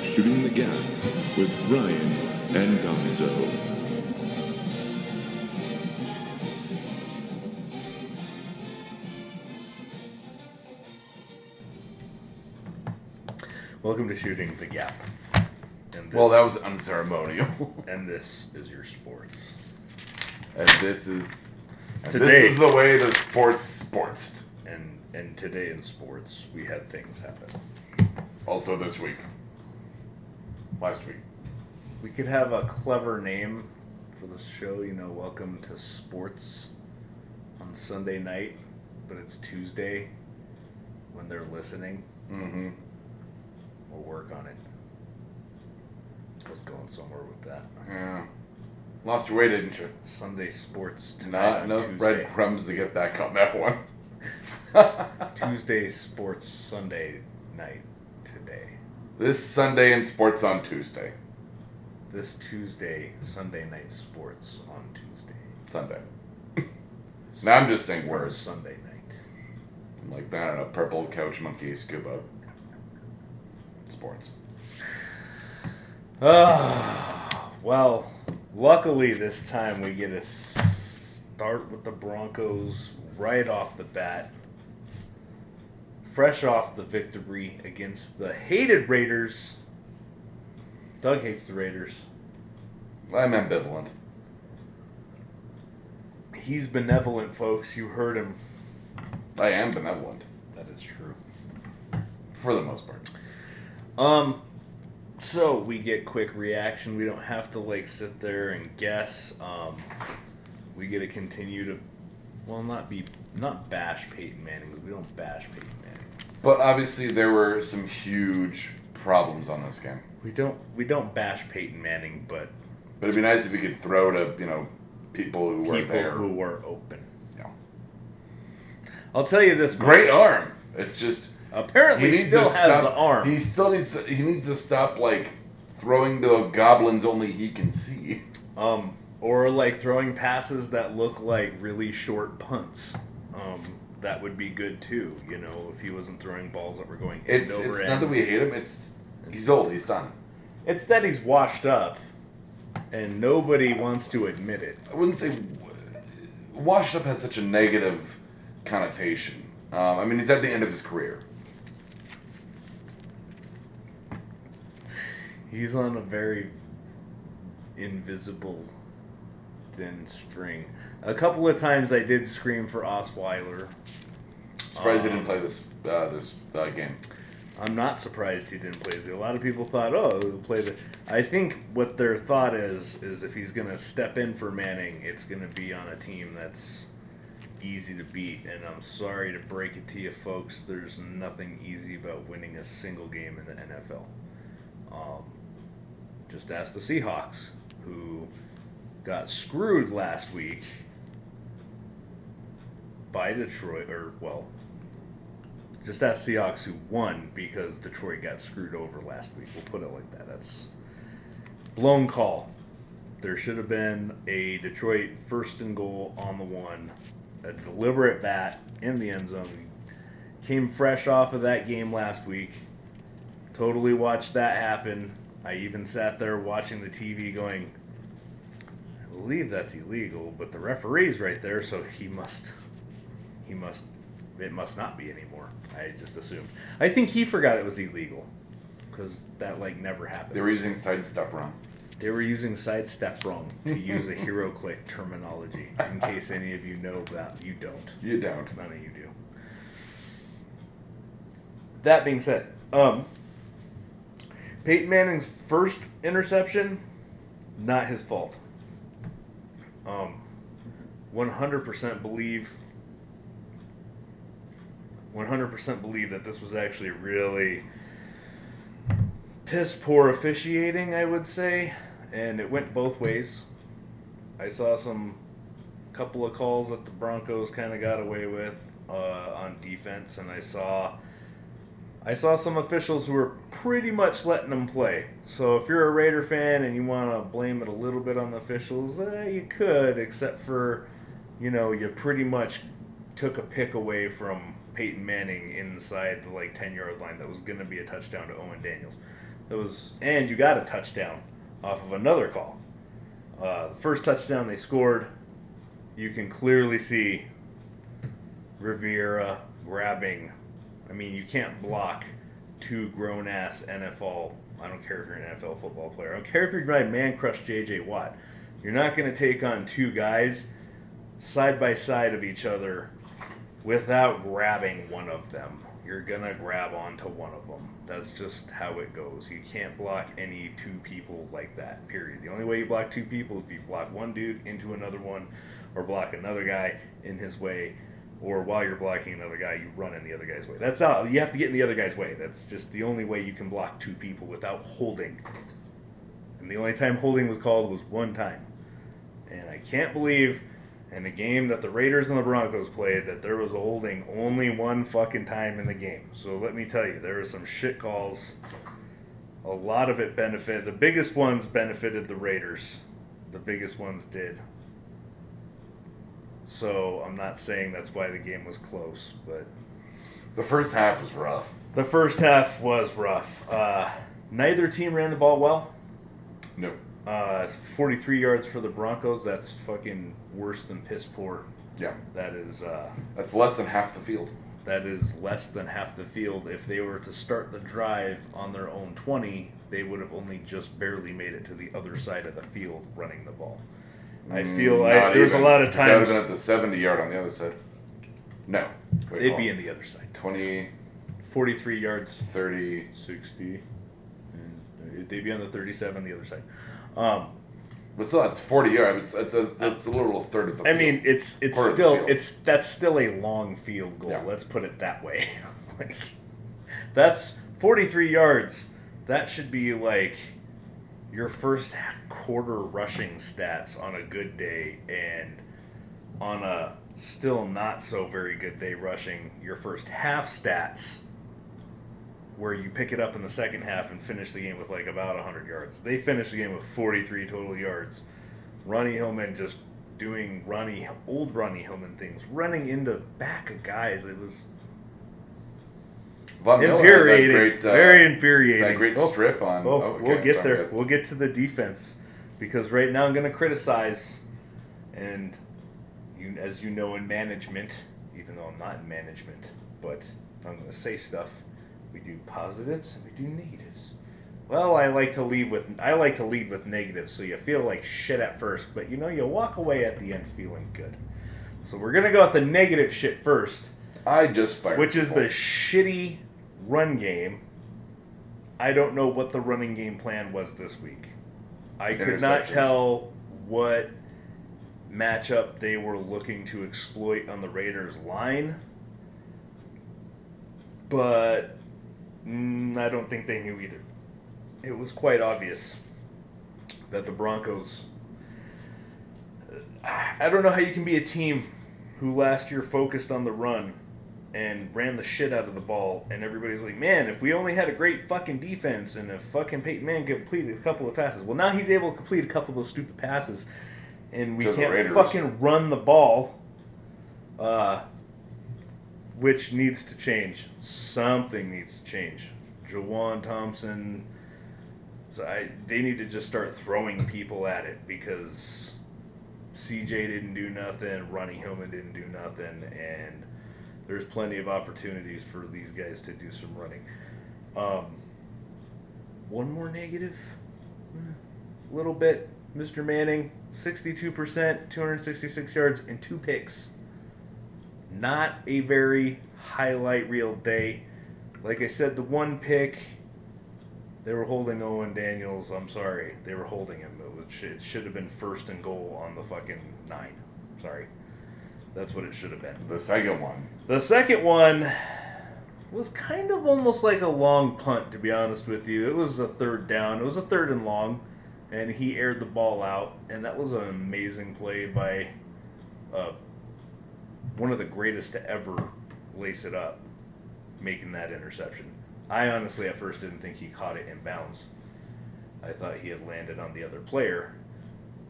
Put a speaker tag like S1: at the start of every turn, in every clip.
S1: to Shooting the Gap with Ryan and Gonzo.
S2: Welcome to Shooting the Gap. And this,
S3: Well, that was unceremonial.
S2: And this is your sports.
S3: and this is and
S2: Today-
S3: This is the way the sports sports.
S2: And and today in sports, we had things happen.
S3: Also this week. Last week.
S2: We could have a clever name for the show. You know, welcome to sports on Sunday night, but it's Tuesday when they're listening.
S3: Mm-hmm.
S2: We'll work on it. I was going somewhere with that.
S3: Yeah. Lost your way, didn't you?
S2: Sunday sports tonight
S3: Not enough
S2: Tuesday.
S3: breadcrumbs to get back on that one.
S2: Tuesday sports Sunday night.
S3: This Sunday in sports on Tuesday.
S2: This Tuesday Sunday night sports on Tuesday.
S3: Sunday. Now I'm just saying words.
S2: Sunday night.
S3: I'm like, that know, purple couch monkey scuba. Sports.
S2: Ah, well, luckily this time we get to start with the Broncos right off the bat. Fresh off the victory against the hated Raiders. Doug hates the Raiders.
S3: I'm ambivalent.
S2: He's benevolent, folks. You heard him.
S3: I am benevolent.
S2: That is true.
S3: For the most part.
S2: Um, so we get quick reaction. We don't have to like sit there and guess. Um, we get to continue to, well, not be not bash Peyton Manning. 'cause We don't bash Peyton Manning.
S3: But obviously there were some huge problems on this game.
S2: We don't we don't bash Peyton Manning, but
S3: But it'd be nice if we could throw to, you know, people who were
S2: people
S3: there.
S2: who were open.
S3: know.
S2: I'll tell you this.
S3: Great
S2: much.
S3: arm. It's just
S2: Apparently, still has
S3: stop,
S2: the arm.
S3: He still needs to, he needs to stop like throwing to goblins only he can see.
S2: Um, or like throwing passes that look like really short punts. Um, that would be good too. You know, if he wasn't throwing balls that were going end
S3: It's
S2: over
S3: it's
S2: end.
S3: not that we hate him. It's he's old. He's done.
S2: It's that he's washed up, and nobody wants to admit it.
S3: I wouldn't say washed up has such a negative connotation. Um, I mean, he's at the end of his career.
S2: He's on a very invisible thin string. A couple of times I did scream for Osweiler.
S3: Surprised he
S2: Um,
S3: didn't play this uh, this uh, game.
S2: I'm not surprised he didn't play. A lot of people thought, oh, he'll play the. I think what their thought is is if he's gonna step in for Manning, it's gonna be on a team that's easy to beat. And I'm sorry to break it to you, folks. There's nothing easy about winning a single game in the NFL. Um, just ask the Seahawks, who got screwed last week by Detroit, or well, just ask Seahawks who won because Detroit got screwed over last week. We'll put it like that. That's blown call. There should have been a Detroit first and goal on the one, a deliberate bat in the end zone. Came fresh off of that game last week. Totally watched that happen. I even sat there watching the TV going, believe that's illegal, but the referee's right there, so he must he must it must not be anymore. I just assumed. I think he forgot it was illegal because that like never happens.
S3: They were using sidestep wrong.
S2: They were using sidestep wrong to use a HeroClix terminology. In case any of you know that, you don't.
S3: You don't.
S2: None of you do. That being said, um, Peyton Manning's first interception, not his fault. Um, 100% believe 100% believe that this was actually really piss poor officiating, I would say, and it went both ways. I saw some couple of calls that the Broncos kind of got away with uh, on defense, and I saw I saw some officials who were pretty much letting them play. So if you're a Raider fan and you want to blame it a little bit on the officials, eh, you could, except for you know you pretty much took a pick away from Peyton Manning inside the like ten yard line that was going to be a touchdown to Owen Daniels. It was, and you got a touchdown off of another call. Uh, the first touchdown they scored, you can clearly see Rivera grabbing. I mean, you can't block two grown ass NFL. I don't care if you're an NFL football player. I don't care if you're trying man crush JJ Watt. You're not going to take on two guys side by side of each other without grabbing one of them. You're going to grab onto one of them. That's just how it goes. You can't block any two people like that, period. The only way you block two people is if you block one dude into another one or block another guy in his way or while you're blocking another guy, you run in the other guy's way. That's how you have to get in the other guy's way. That's just the only way you can block two people without holding. And the only time holding was called was one time. And I can't believe in a game that the Raiders and the Broncos played that there was a holding only one fucking time in the game. So let me tell you, there were some shit calls. A lot of it benefited. The biggest ones benefited the Raiders. The biggest ones did. So I'm not saying that's why the game was close, but
S3: The first half was rough.
S2: the first half was rough. Uh, neither team ran the ball well.
S3: No.
S2: Uh, 43 yards for the Broncos. That's fucking worse than piss poor.
S3: Yeah.
S2: That is uh,
S3: That's less than half the field.
S2: that is less than half the field. If they were to start the drive on their own 20, they would have only just barely made it to the other side of the field running the ball. I feel I,
S3: Not
S2: there's
S3: even.
S2: a lot of
S3: If That would have
S2: times
S3: been at the 70 yard on the other side. No. Wait,
S2: they'd be
S3: on.
S2: in the other side.
S3: 20,
S2: 43 yards
S3: 30.
S2: 60. and They'd be on the 37, the other side. Um,
S3: But still, it's 40 yards. It's, it's, a, it's a little third of the
S2: I
S3: field.
S2: mean, it's it's
S3: Part
S2: still it's that's still a long field goal.
S3: Yeah.
S2: Let's put it that way. like, that's 43 yards. That should be like your first quarter rushing stats on a good day, and on a still not so very good day rushing, your first half stats where you pick it up in the second half and finish the game with like about 100 yards. They finished the game with 43 total yards. Ronnie Hillman just doing Ronnie old Ronnie Hillman things, running into back of guys. It was
S3: Von Miller had that
S2: infuriating,
S3: great, uh,
S2: very infuriating.
S3: That great
S2: Oh,
S3: strip on.
S2: Oh,
S3: okay,
S2: we'll get
S3: sorry,
S2: there. We'll get to the defense because right now I'm going to criticize, and you, as you know, in management, even though I'm not in management, but if I'm going to say stuff, we do positives and we do negatives. Well, I like to lead with I like to lead with negatives, so you feel like shit at first, but you know you walk away at the end feeling good. So we're gonna go with the negative shit first
S3: I just fired.
S2: which is the shitty run game. I don't know what the running game plan was this week. I could not tell what matchup they were looking to exploit on the Raiders line, but mm, I don't think they knew either. It was quite obvious that the Broncos. I don't know how you can be a team who last year focused on the run and ran the shit out of the ball, and everybody's like, man, if we only had a great fucking defense and if fucking Peyton Manning completed a couple of passes. Well, now he's able to complete a couple of those stupid passes, and we can't fucking run the ball, uh, which needs to change. Something needs to change. Juwan Thompson, so I, they need to just start throwing people at it because CJ didn't do nothing, Ronnie Hillman didn't do nothing, and there's plenty of opportunities for these guys to do some running. Um, one more negative, a little bit. Mr. Manning, 62%, 266 yards, and two picks. Not a very highlight reel day. Like I said, the one pick, they were holding Owen Daniels. I'm sorry. They were holding him. It, was, it should have been first and goal on the fucking nine. Sorry. That's what it should have been.
S3: the second one.
S2: The second one was kind of almost like a long punt, to be honest with you. It was a third down. It was a third and long, and he aired the ball out, and that was an amazing play by uh, one of the greatest to ever lace it up, making that interception. I honestly at first didn't think he caught it in bounds. I thought he had landed on the other player,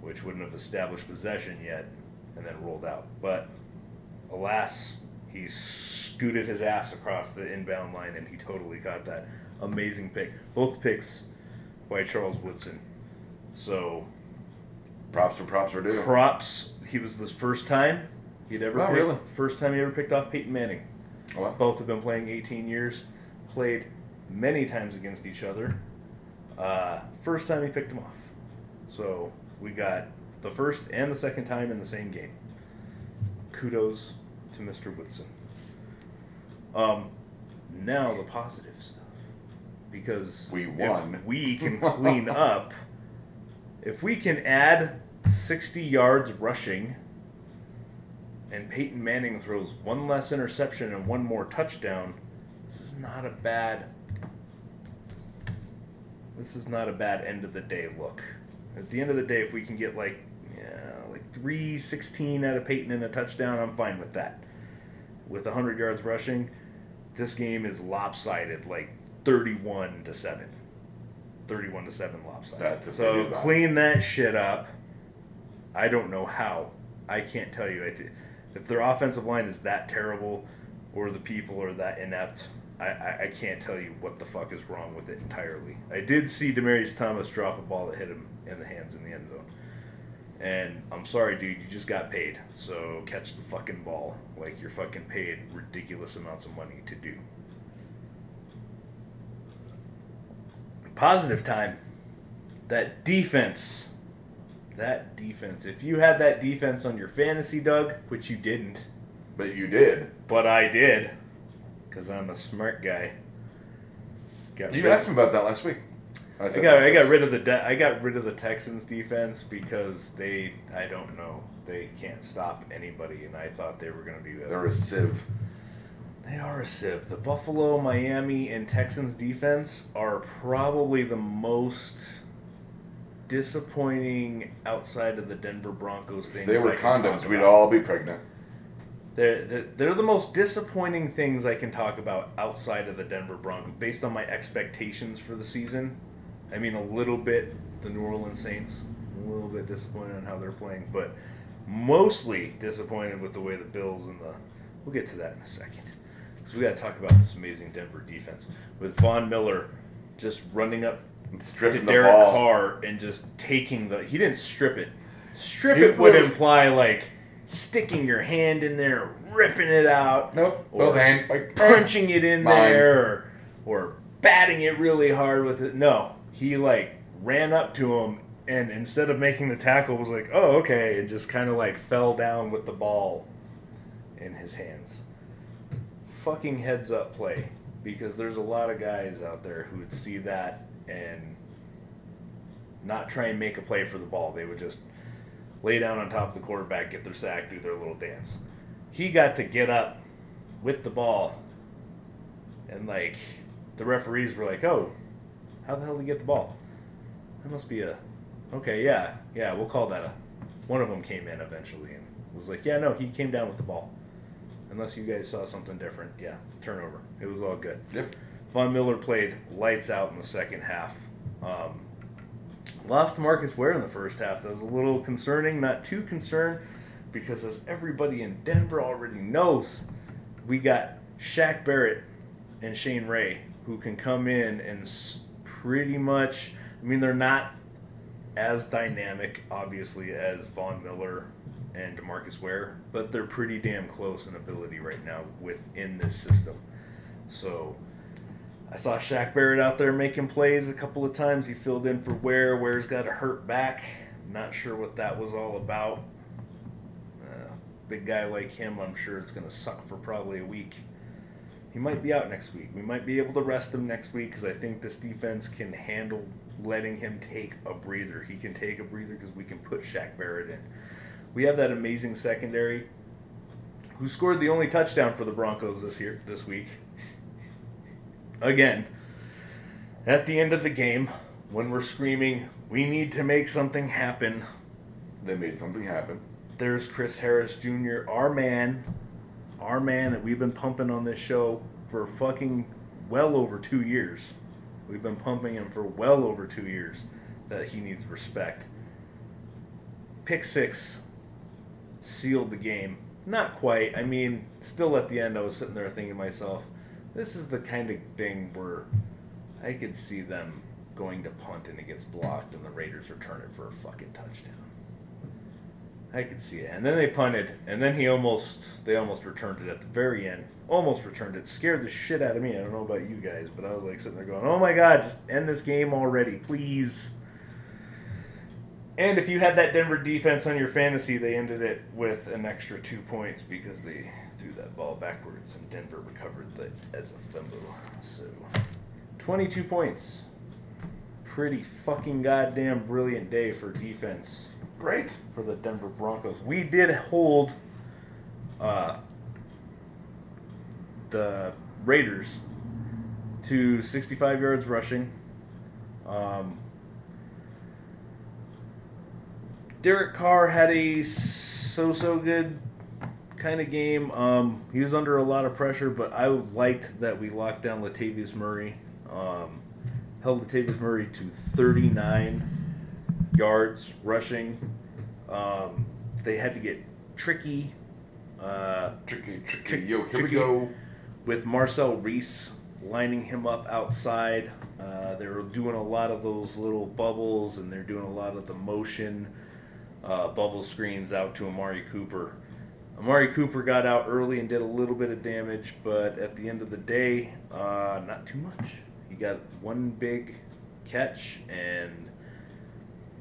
S2: which wouldn't have established possession yet, and then rolled out. But alas, he scooted his ass across the inbound line and he totally got that amazing pick. Both picks by Charles Woodson. So
S3: Props for props for due.
S2: props. He was the first time he'd ever
S3: Oh,
S2: picked,
S3: really?
S2: first time he ever picked off Peyton Manning.
S3: Oh, wow.
S2: Both have been playing 18 years, played many times against each other. Uh, first time he picked him off. So we got the first and the second time in the same game. Kudos to Mr. Woodson. Um, now the positive stuff. Because
S3: We
S2: if
S3: won.
S2: we can clean up. If we can add 60 yards rushing and Peyton Manning throws one less interception and one more touchdown, this is not a bad this is not a bad end of the day look. At the end of the day, if we can get like yeah, like three sixteen out of Peyton and a touchdown, I'm fine with that. With hundred yards rushing, this game is lopsided, like thirty-one to seven. Thirty-one to seven lopsided.
S3: That's if
S2: so
S3: that.
S2: clean that shit up. I don't know how. I can't tell you. I th- if their offensive line is that terrible, or the people are that inept, I, I, I can't tell you what the fuck is wrong with it entirely. I did see Demaryius Thomas drop a ball that hit him in the hands in the end zone. And I'm sorry, dude, you just got paid. So catch the fucking ball. Like you're fucking paid ridiculous amounts of money to do. Positive time. That defense. That defense. If you had that defense on your fantasy, Doug, which you didn't,
S3: But you did.
S2: but I did, because I'm a smart guy. Got
S3: You asked me about that last week.
S2: I
S3: said
S2: got I got rid of the de- I got rid of the Texans defense because they I don't know they can't stop anybody and I thought they were gonna be
S3: There was sieve.
S2: they are a sieve. The Buffalo, Miami, and Texans defense are probably the most disappointing outside of the Denver Broncos
S3: If they were
S2: I
S3: condoms, we'd all be pregnant.
S2: They're, they're they're the most disappointing things I can talk about outside of the Denver Broncos, based on my expectations for the season. I mean, a little bit the New Orleans Saints, a little bit disappointed on how they're playing, but mostly disappointed with the way the Bills and the. We'll get to that in a second, because we got to talk about this amazing Denver defense with Von Miller just running up to
S3: stripping the
S2: Derek
S3: ball.
S2: Carr and just taking the. He didn't strip it. Strip
S3: He
S2: it would imply like sticking your hand in there, ripping it out,
S3: Nope. Both hand. Like,
S2: punching it in
S3: Mine.
S2: there, or, or batting it really hard with it. No, he like ran up to him and instead of making the tackle was like, oh okay, and just kind of like fell down with the ball in his hands. Fucking heads up play because there's a lot of guys out there who would see that and not try and make a play for the ball. They would just lay down on top of the quarterback, get their sack, do their little dance. He got to get up with the ball, and like the referees were like, "Oh, how the hell did he get the ball? That must be a okay, yeah, yeah, we'll call that a." One of them came in eventually and was like, "Yeah, no, he came down with the ball." Unless you guys saw something different, yeah, turnover. It was all good.
S3: Yep.
S2: Von Miller played lights out in the second half. Um, lost to Marcus Ware in the first half. That was a little concerning, not too concerned, because as everybody in Denver already knows, we got Shaq Barrett and Shane Ray who can come in and pretty much. I mean, they're not as dynamic, obviously, as Von Miller and Demarcus Ware, but they're pretty damn close in ability right now within this system. So I saw Shaq Barrett out there making plays a couple of times. He filled in for Ware. Ware's got a hurt back. Not sure what that was all about. Uh, big guy like him, I'm sure it's going to suck for probably a week. He might be out next week. We might be able to rest him next week because I think this defense can handle letting him take a breather. He can take a breather because we can put Shaq Barrett in. We have that amazing secondary who scored the only touchdown for the Broncos this year this week. Again, at the end of the game, when we're screaming, we need to make something happen,
S3: They made something happen.
S2: there's Chris Harris Jr., our man, our man that we've been pumping on this show for fucking well over two years. We've been pumping him for well over two years that he needs respect. Pick six sealed the game. Not quite. I mean, still at the end, I was sitting there thinking to myself, this is the kind of thing where I could see them going to punt and it gets blocked and the Raiders return it for a fucking touchdown. I could see it. And then they punted and then he almost they almost returned it at the very end. Almost returned it. Scared the shit out of me. I don't know about you guys, but I was like sitting there going, "Oh my god, just end this game already, please." And if you had that Denver defense on your fantasy, they ended it with an extra two points because they threw that ball backwards and Denver recovered that as a fumble. So, 22 points. Pretty fucking goddamn brilliant day for defense
S3: Great.
S2: for the Denver Broncos. We did hold uh, the Raiders to 65 yards rushing. Um, Derek Carr had a so-so good kind of game. Um, he was under a lot of pressure, but I liked that we locked down Latavius Murray. Um, held Latavius Murray to 39 yards rushing. Um, they had to get tricky uh,
S3: Tricky, tricky.
S2: Trick-
S3: Yo, here
S2: tricky.
S3: we go.
S2: with Marcel Reese lining him up outside. Uh, they were doing a lot of those little bubbles, and they're doing a lot of the motion uh, bubble screens out to Amari Cooper. Amari Cooper got out early and did a little bit of damage, but at the end of the day, uh, not too much. He got one big catch, and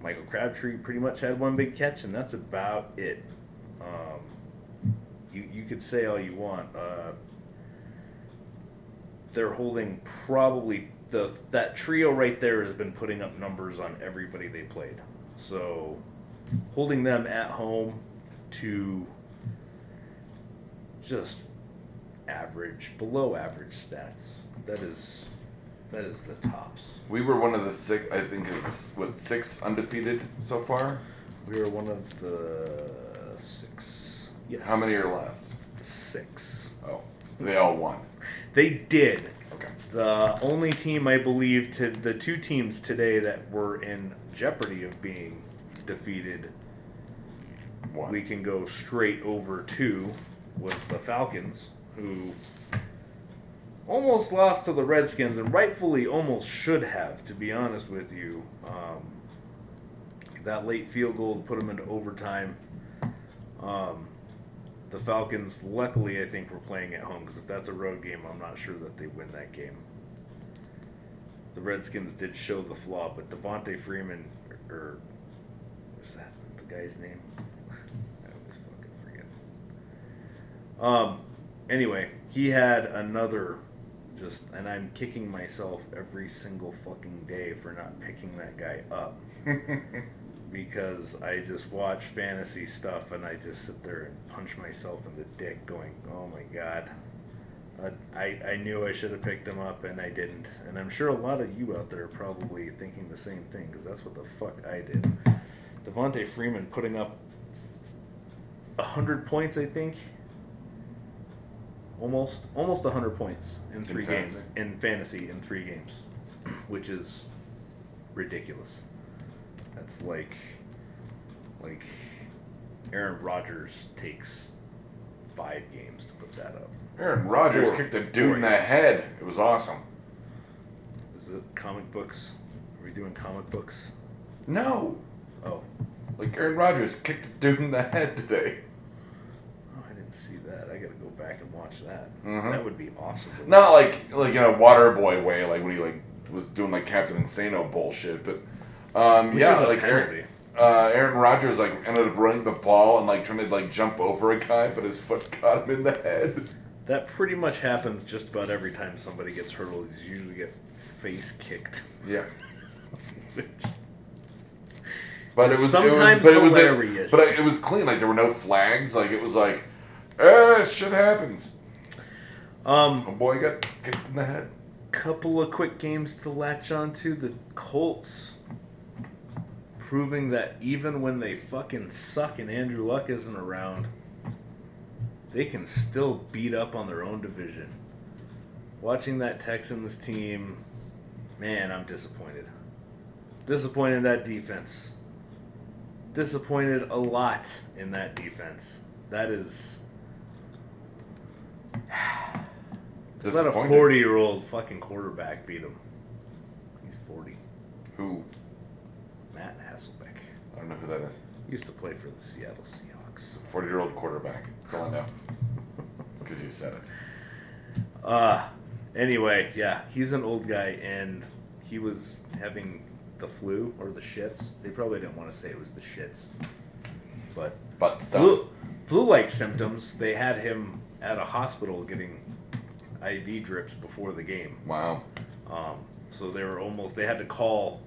S2: Michael Crabtree pretty much had one big catch, and that's about it. Um, you you could say all you want. Uh, they're holding probably the that trio right there has been putting up numbers on everybody they played. So holding them at home to just average, below average stats. That is that is the tops.
S3: We were one of the six. I think it was what six undefeated so far.
S2: We were one of the six. Yes.
S3: How many are left?
S2: Six.
S3: Oh, they all won.
S2: They did.
S3: Okay.
S2: The only team I believe to the two teams today that were in jeopardy of being defeated,
S3: One.
S2: we can go straight over to was the Falcons, who almost lost to the Redskins and rightfully almost should have, to be honest with you. Um, that late field goal to put them into overtime. Um, the Falcons, luckily, I think, were playing at home because if that's a road game, I'm not sure that they win that game. The Redskins did show the flaw, but Devonta Freeman, or what's that the guy's name? I always fucking forget. Um. Anyway, he had another, just, and I'm kicking myself every single fucking day for not picking that guy up because I just watch fantasy stuff and I just sit there and punch myself in the dick, going, "Oh my god." I, I knew I should have picked him up and I didn't. And I'm sure a lot of you out there are probably thinking the same thing because that's what the fuck I did. Devonta Freeman putting up 100 points, I think. Almost almost 100 points in three games.
S3: fantasy?
S2: In fantasy, in three games. Which is ridiculous. That's like like Aaron Rodgers takes five games to put that up.
S3: Aaron Rodgers
S2: Four.
S3: kicked a dude
S2: Four.
S3: in the head. It was awesome.
S2: Is it comic books? Are we doing comic books?
S3: No,
S2: Oh,
S3: like Aaron Rodgers kicked a dude in the head today.
S2: oh I didn't see that. I gotta go back and watch that.
S3: Mhm.
S2: That would be awesome.
S3: Not
S2: watch.
S3: like like in a water boy way, like when he like was doing like Captain Insano bullshit, but um,
S2: Which
S3: yeah, like. Aaron, uh, Aaron Rodgers like ended up running the ball and like trying to like jump over a guy, but his foot caught him in the head.
S2: That pretty much happens just about every time somebody gets hurdled. You usually get face kicked.
S3: Yeah, but it was
S2: Sometimes
S3: it was, but it was
S2: hilarious.
S3: but it was clean. Like there were no flags. Like it was like, eh, shit happens.
S2: um,
S3: A boy got kicked in the head.
S2: couple of quick games to latch onto. The Colts proving that even when they fucking suck and Andrew Luck isn't around, they can still beat up on their own division. Watching that Texans team, man, I'm disappointed. Disappointed in that defense. Disappointed a lot in that defense. That is. Let a 40 year old fucking quarterback beat him. He's 40.
S3: Who?
S2: Matt Hasselbeck.
S3: I don't know who that is.
S2: Used to play for the Seattle Seahawks.
S3: 40 year old quarterback. That's all I know. Because you said it.
S2: Uh, anyway, yeah, he's an old guy, and he was having the flu or the shits. They probably didn't want to say it was the shits, but
S3: But stuff.
S2: flu, flu-like symptoms. They had him at a hospital getting IV drips before the game.
S3: Wow.
S2: Um, so they were almost. They had to call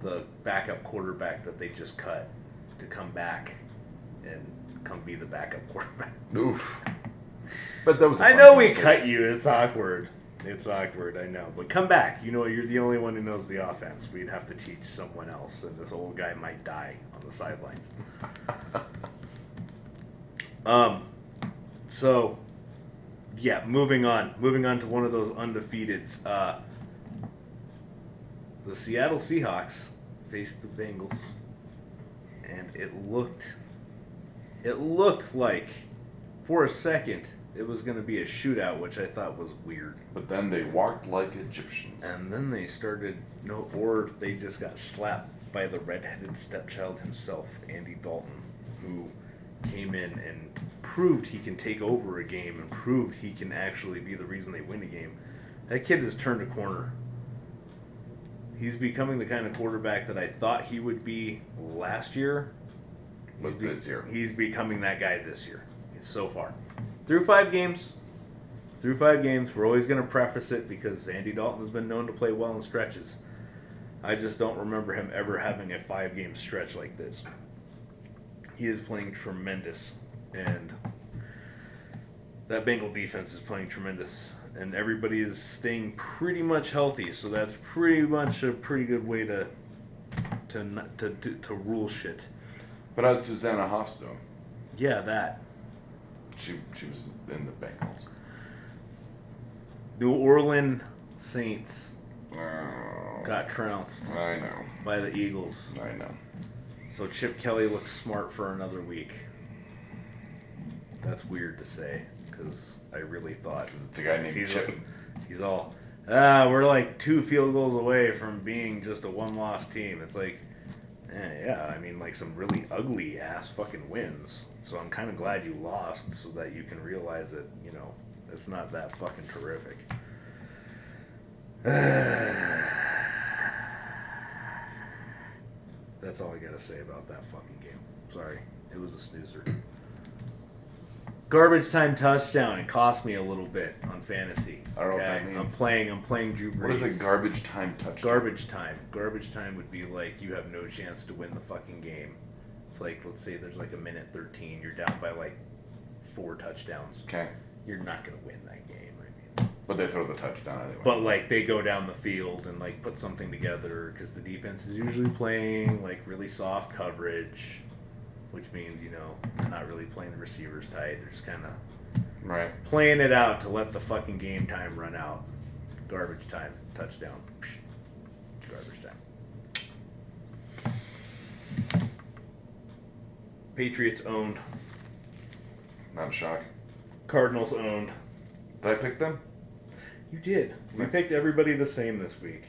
S2: the backup quarterback that they just cut to come back and come be the backup quarterback.
S3: Oof. But that was.
S2: I know we cut you. It's awkward. It's awkward. I know. But come back. You know, you're the only one who knows the offense. We'd have to teach someone else, and this old guy might die on the sidelines. um. So, yeah. Moving on. Moving on to one of those undefeateds. Uh, the Seattle Seahawks faced the Bengals, and it looked. It looked like, for a second, it was going to be a shootout, which I thought was weird.
S3: But then they walked like Egyptians.
S2: And then they started no, or they just got slapped by the redheaded stepchild himself, Andy Dalton, who came in and proved he can take over a game and proved he can actually be the reason they win a game. That kid has turned a corner. He's becoming the kind of quarterback that I thought he would be last year. He's be-
S3: this year.
S2: he's becoming that guy this year. So far, through five games, through five games. We're always going to preface it because Andy Dalton has been known to play well in stretches. I just don't remember him ever having a five game stretch like this. He is playing tremendous, and that Bengal defense is playing tremendous, and everybody is staying pretty much healthy. So that's pretty much a pretty good way to to not- to to, to rule shit.
S3: But how's Susanna Hoffs doing?
S2: Yeah, that
S3: She she was in the Bengals.
S2: New Orleans Saints
S3: Oh,
S2: got trounced
S3: I know.
S2: by the Eagles.
S3: I know.
S2: So Chip Kelly looks smart for another week. That's weird to say because I really thought
S3: It's a guy named
S2: he's,
S3: Chip.
S2: he's all ah we're like two field goals away from being just a one loss team. It's like eh, yeah, I mean like some really ugly ass fucking wins. So I'm kind of glad you lost so that you can realize that you know it's not that fucking terrific. That's all I gotta say about that fucking game. Sorry, it was a snoozer. Garbage time touchdown. It cost me a little bit on fantasy.
S3: I don't know what that
S2: I'm playing. I'm playing Drew Brees.
S3: What is a garbage time touchdown?
S2: Garbage time. Garbage time would be like you have no chance to win the fucking game. It's like let's say there's like a minute 13. You're down by like four touchdowns.
S3: Okay.
S2: You're not gonna win that game. I mean,
S3: But they throw the touchdown anyway.
S2: but like they go down the field and like put something together because the defense is usually playing like really soft coverage, which means you know they're not really playing the receivers tight. They're just kind of
S3: right.
S2: playing it out to let the fucking game time run out. Garbage time, touchdown. Garbage time. Patriots owned.
S3: Not a shock.
S2: Cardinals owned.
S3: Did I pick them?
S2: You did. We
S3: Nice.
S2: picked everybody the same this week.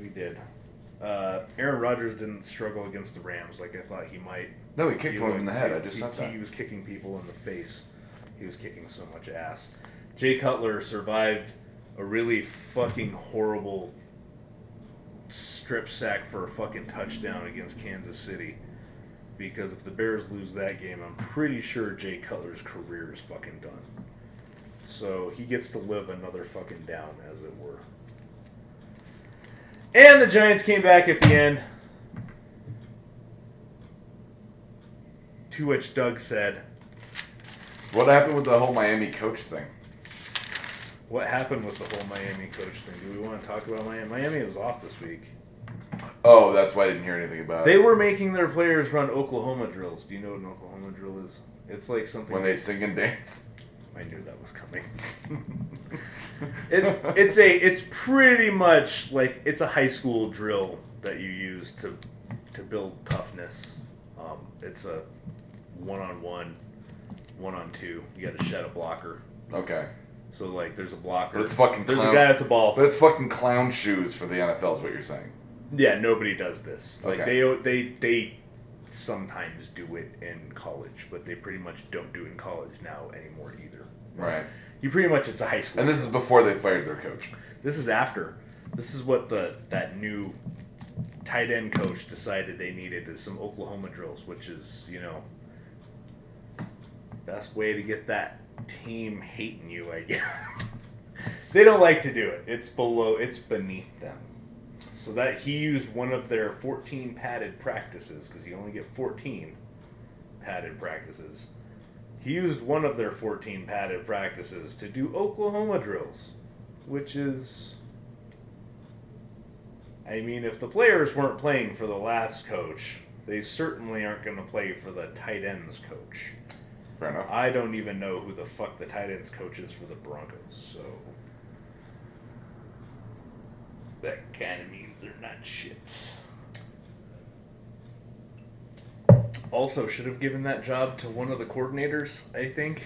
S2: We did. Uh, Aaron Rodgers didn't struggle against the Rams like I thought he might.
S3: No, he kicked
S2: He
S3: one in the
S2: looked-
S3: head. I just
S2: he,
S3: said that.
S2: He was kicking people in the face. He was kicking so much ass. Jay Cutler survived a really fucking horrible strip sack for a fucking touchdown against Kansas City. Because if the Bears lose that game, I'm pretty sure Jay Cutler's career is fucking done. So he gets to live another fucking down, as it were. And the Giants came back at the end. To which Doug said,
S3: What happened with the whole Miami coach thing?
S2: What happened with the whole Miami coach thing? Do we want to talk about Miami? Miami was off this week.
S3: Oh, that's why I didn't hear anything about it.
S2: They were making their players run Oklahoma drills. Do you know what an Oklahoma drill is? It's like something.
S3: When they sing and dance.
S2: I knew that was coming. it, it's a it's pretty much like it's a high school drill that you use to to build toughness. Um, it's a one on one, one on two. You got to shed a blocker.
S3: Okay.
S2: So like, there's a blocker.
S3: But it's fucking
S2: There's
S3: clown-
S2: a guy at the ball.
S3: But it's fucking clown shoes for the NFL, is what you're saying.
S2: Yeah, nobody does this. Like
S3: Okay.
S2: they they they sometimes do it in college, but they pretty much don't do it in college now anymore either.
S3: Right.
S2: You pretty much it's a high school.
S3: And this is before they fired their coach.
S2: This is after. This is what the that new tight end coach decided they needed is some Oklahoma drills, which is you know best way to get that team hating you. I guess they don't like to do it. It's below. It's beneath them. So that he used one of their 14 padded practices because you only get 14 padded practices. He used one of their 14 padded practices to do Oklahoma drills, which is. I mean, if the players weren't playing for the last coach, they certainly aren't going to play for the tight ends coach.
S3: Fair enough.
S2: I don't even know who the fuck the tight ends coach is for the Broncos, so. That kind of means they're not shit. Also, should have given that job to one of the coordinators, I think.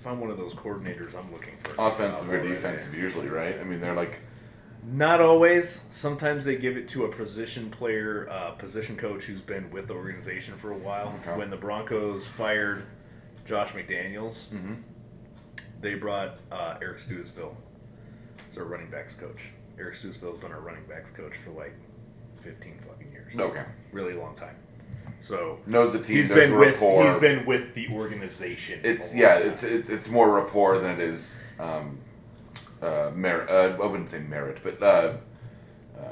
S2: If I'm one of those coordinators, I'm looking for
S3: Offensive or defensive, usually, right? I mean, they're like,
S2: Not always. Sometimes they give it to a position player, uh, position coach who's been with the organization for a while.
S3: Okay.
S2: When the Broncos fired Josh McDaniels,
S3: Mhm.
S2: they brought uh, Eric Studesville as our running backs coach. Eric Studesville's been our running backs coach for like 15 fucking years.
S3: okay.
S2: Really long time. So
S3: Knows the team,
S2: he's
S3: knows
S2: been with
S3: rapport.
S2: he's been with the organization.
S3: It's yeah,
S2: time.
S3: it's it's it's more rapport than it is um, uh, merit. Uh, I wouldn't say merit, but uh, um,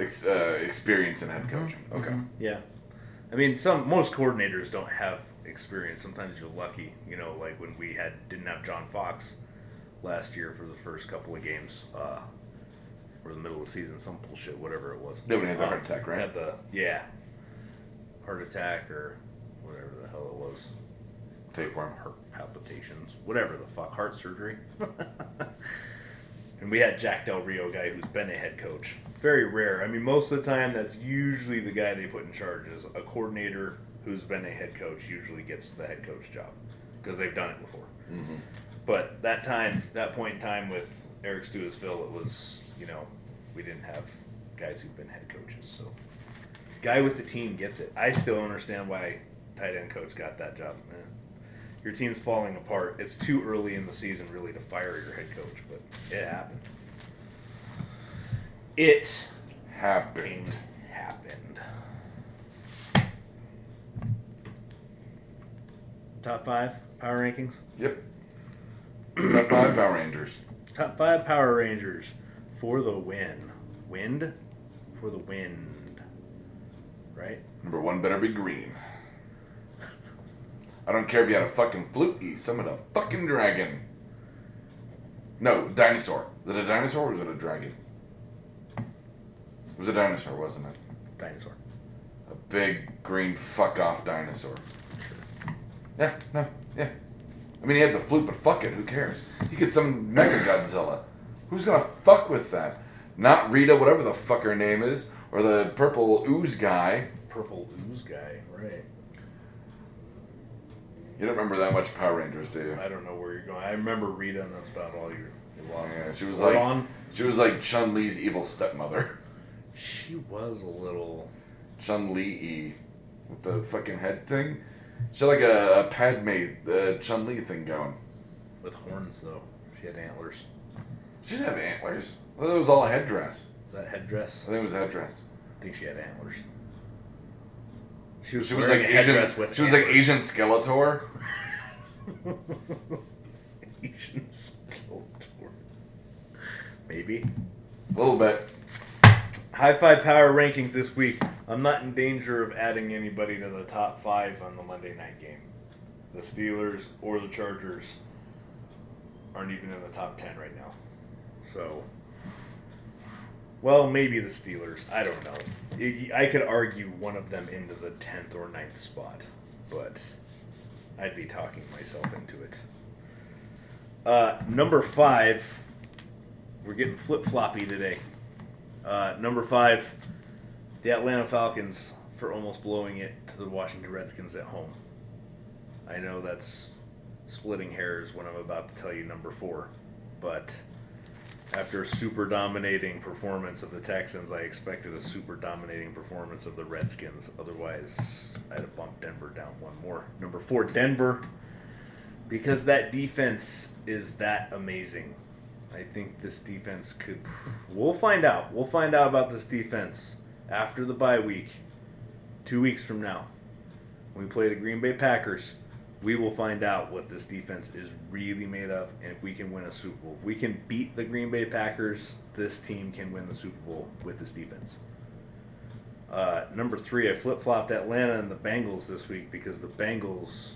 S3: ex- uh, experience in head coaching. Okay.
S2: Yeah, I mean, some most coordinators don't have experience. Sometimes you're lucky, you know, like when we had didn't have John Fox last year for the first couple of games, uh, or the middle of the season, some bullshit, whatever it was.
S3: Yeah, when had the
S2: Um,
S3: heart attack, right?
S2: Had the yeah, heart attack or whatever the hell it was,
S3: Tapeworm.
S2: heart palpitations, whatever the fuck, heart surgery. and we had Jack Del Rio guy who's been a head coach. Very rare. I mean, most of the time, that's usually the guy they put in charge is a coordinator who's been a head coach. Usually gets the head coach job because they've done it before. Mm-hmm. But that time, that point in time with Eric Studesville, it was you know we didn't have guys who've been head coaches. So guy with the team gets it. I still understand why tight end coach got that job. Man. Your team's falling apart. It's too early in the season really to fire your head coach, but it happened. It
S3: Happened.
S2: happened. Top five power rankings.
S3: Yep. Top five Power Rangers.
S2: Top five Power Rangers for the win. Wind for the wind. Right?
S3: Number one better be green. I don't care if you had a fucking flute. You summoned a fucking dragon. No, dinosaur. Was it a dinosaur or was it a dragon? It was a dinosaur, wasn't it?
S2: Dinosaur.
S3: A big green fuck off dinosaur. Sure. Yeah, no, yeah. I mean, he had the flute, but fuck it, who cares? He could summon Mega Godzilla. Who's gonna fuck with that? Not Rita, whatever the fuck her name is, or the purple ooze guy.
S2: Purple ooze guy, right.
S3: You don't remember that much Power Rangers, do you?
S2: I don't know where you're going. I remember Rita, and that's about all you, lost.
S3: Yeah, she was like she was like Chun Li's evil stepmother.
S2: She was a little.
S3: Chun Li with the fucking head thing. She had like a, a Padme uh, Chun Li thing going.
S2: With horns, though. She had antlers.
S3: She didn't have antlers. It was all a headdress.
S2: Is that headdress?
S3: I think it was a headdress.
S2: I think she had antlers. She was,
S3: She was like
S2: a
S3: Asian.
S2: headdress with
S3: She was like
S2: antlers.
S3: Asian Skeletor.
S2: Asian Skeletor. Maybe.
S3: A little bit.
S2: High five power rankings this week. I'm not in danger of adding anybody to the top five on the Monday night game. The Steelers or the Chargers aren't even in the top ten right now. So, well, maybe the Steelers. I don't know. I- could argue one of them into the tenth or 9th spot, but I'd be talking myself into it. Uh, number five. We're getting flip floppy today. Uh, number five, the Atlanta Falcons for almost blowing it to the Washington Redskins at home. I know that's splitting hairs when I'm about to tell you number four, but After a super dominating performance of the Texans, I expected a super dominating performance of the Redskins. Otherwise, I'd have bumped Denver down one more. Number four, Denver, because that defense is that amazing. I think this defense could. We'll find out. We'll find out about this defense after the bye week, two weeks from now. When we play the Green Bay Packers, we will find out what this defense is really made of and if we can win a Super Bowl. If we can beat the Green Bay Packers, this team can win the Super Bowl with this defense. Uh, number three, I flip flopped Atlanta and the Bengals this week because the Bengals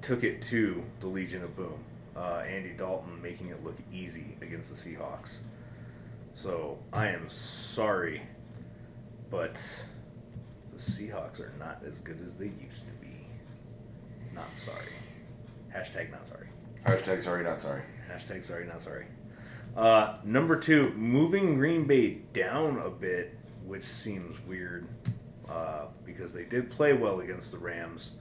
S2: took it to the Legion of Boom. Uh, Andy Dalton making it look easy against the Seahawks. So I am sorry, but the Seahawks are not as good as they used to be. Not sorry. Hashtag not sorry.
S3: Hashtag sorry, not sorry.
S2: Hashtag sorry, not sorry. Uh, number two, moving Green Bay down a bit, which seems weird uh, because they did play well against the Rams.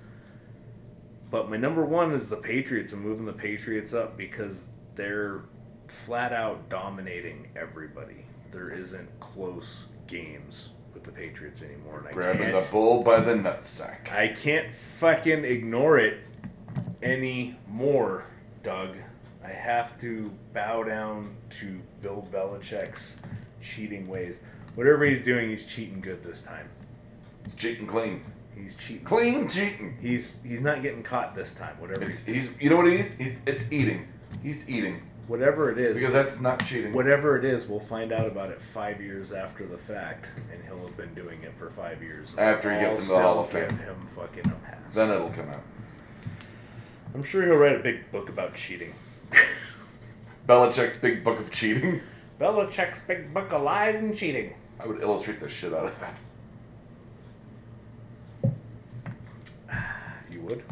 S2: But my number one is the Patriots. I'm moving the Patriots up because they're flat out dominating everybody. There isn't close games with the Patriots anymore, and I
S3: Grabbing
S2: can't.
S3: the bull by the nutsack.
S2: I can't fucking ignore it anymore, Doug. I have to bow down to Bill Belichick's cheating ways. Whatever he's doing, he's cheating good this time.
S3: He's cheating clean.
S2: He's cheating.
S3: Clean cheating.
S2: He's he's not getting caught this time. Whatever
S3: It's,
S2: he's,
S3: he's, you know what it is? He's, it's eating. He's eating.
S2: Whatever it is,
S3: Because that's not cheating.
S2: whatever it is, we'll find out about it five years after the fact, and he'll have been doing it for five years.
S3: After he gets into the Hall of Fame.
S2: Him fucking a pass.
S3: Then it'll come out.
S2: I'm sure he'll write a big book about cheating.
S3: Belichick's big book of cheating.
S2: Belichick's big book of lies and cheating.
S3: I would illustrate the shit out of that.
S2: You would?